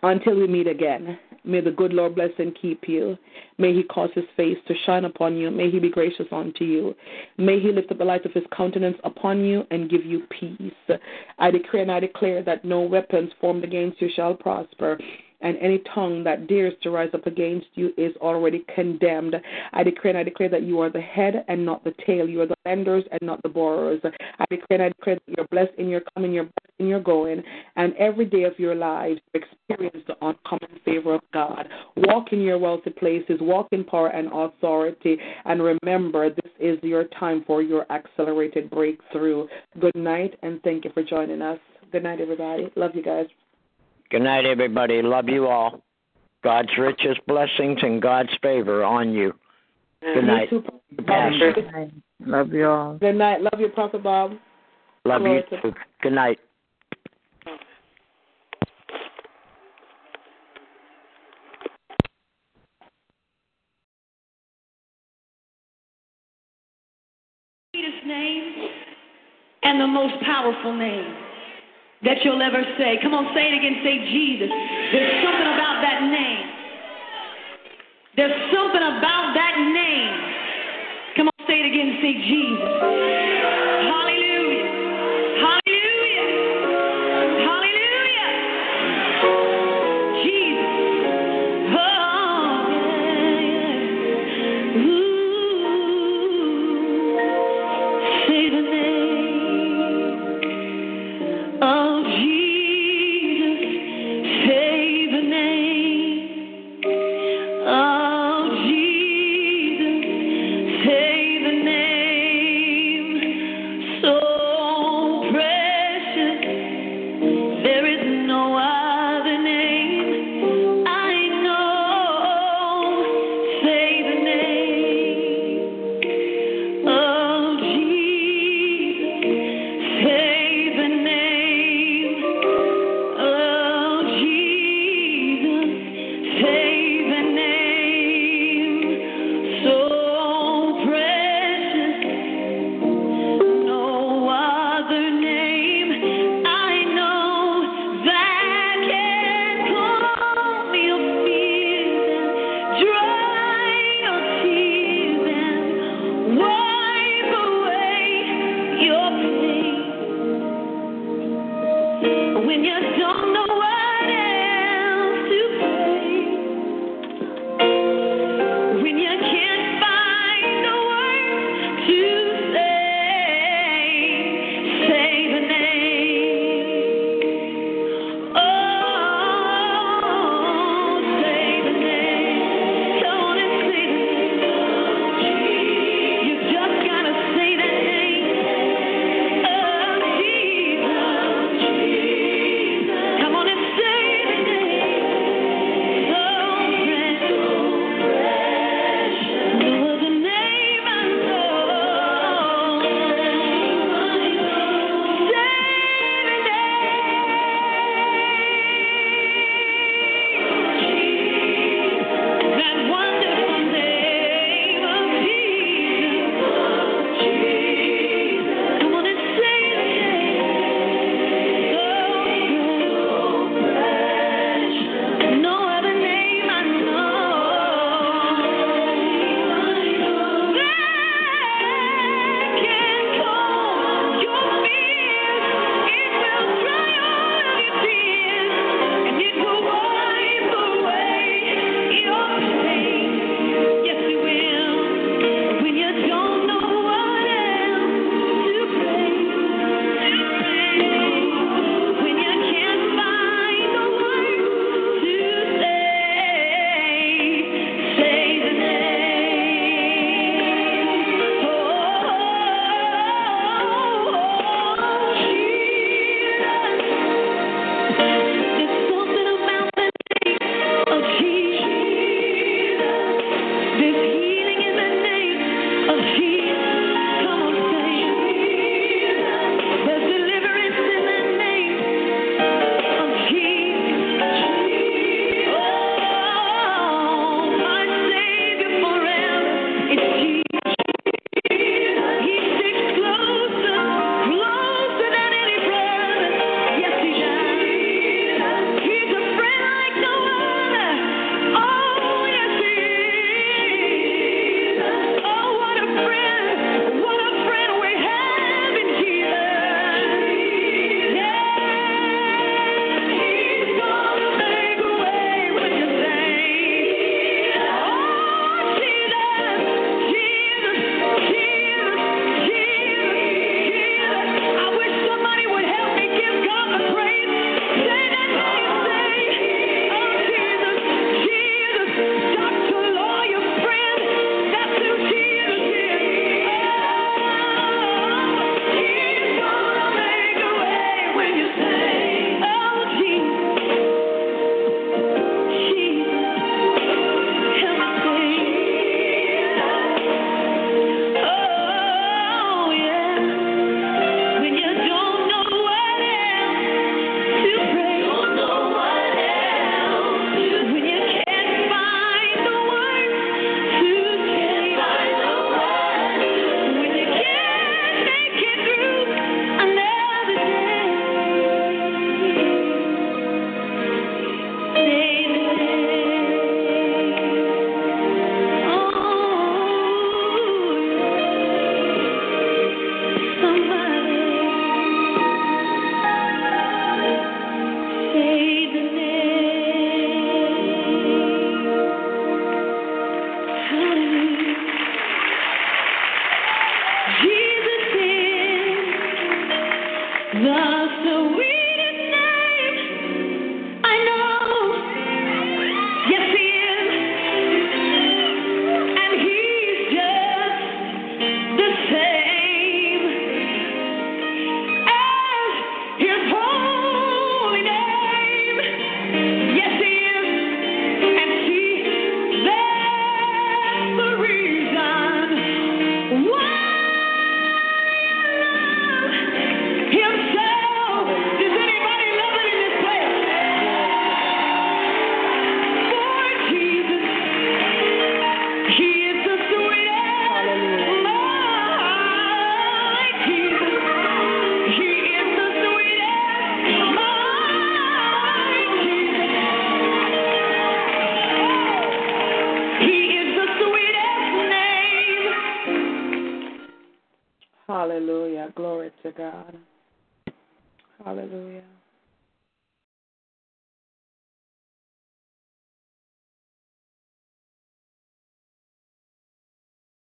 until we meet again. May the good Lord bless and keep you. May he cause his face to shine upon you. May he be gracious unto you. May he lift up the light of his countenance upon you and give you peace. I decree and I declare that no weapons formed against you shall prosper and any tongue that dares to rise up against you is already condemned. I declare and I declare that you are the head and not the tail. You are the lenders and not the borrowers. I declare and I declare that you're blessed in your coming, you're blessed in your going, and every day of your lives experience the uncommon favor of God. Walk in your wealthy places, walk in power and authority, and remember this is your time for your accelerated breakthrough. Good night, and thank you for joining us. Good night, everybody. Love you guys. Good night, everybody. Love you all. God's richest blessings and God's favor on you. Good night. You too, Pastor. Love you all. Good night. Love you, Prophet Bob. Love you Lord. too. Good night. sweetest name and the most powerful name that you'll ever say. Come on, say it again. Say Jesus. There's something about that name. There's something about that name. Come on, say it again. Say Jesus.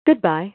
Goodbye.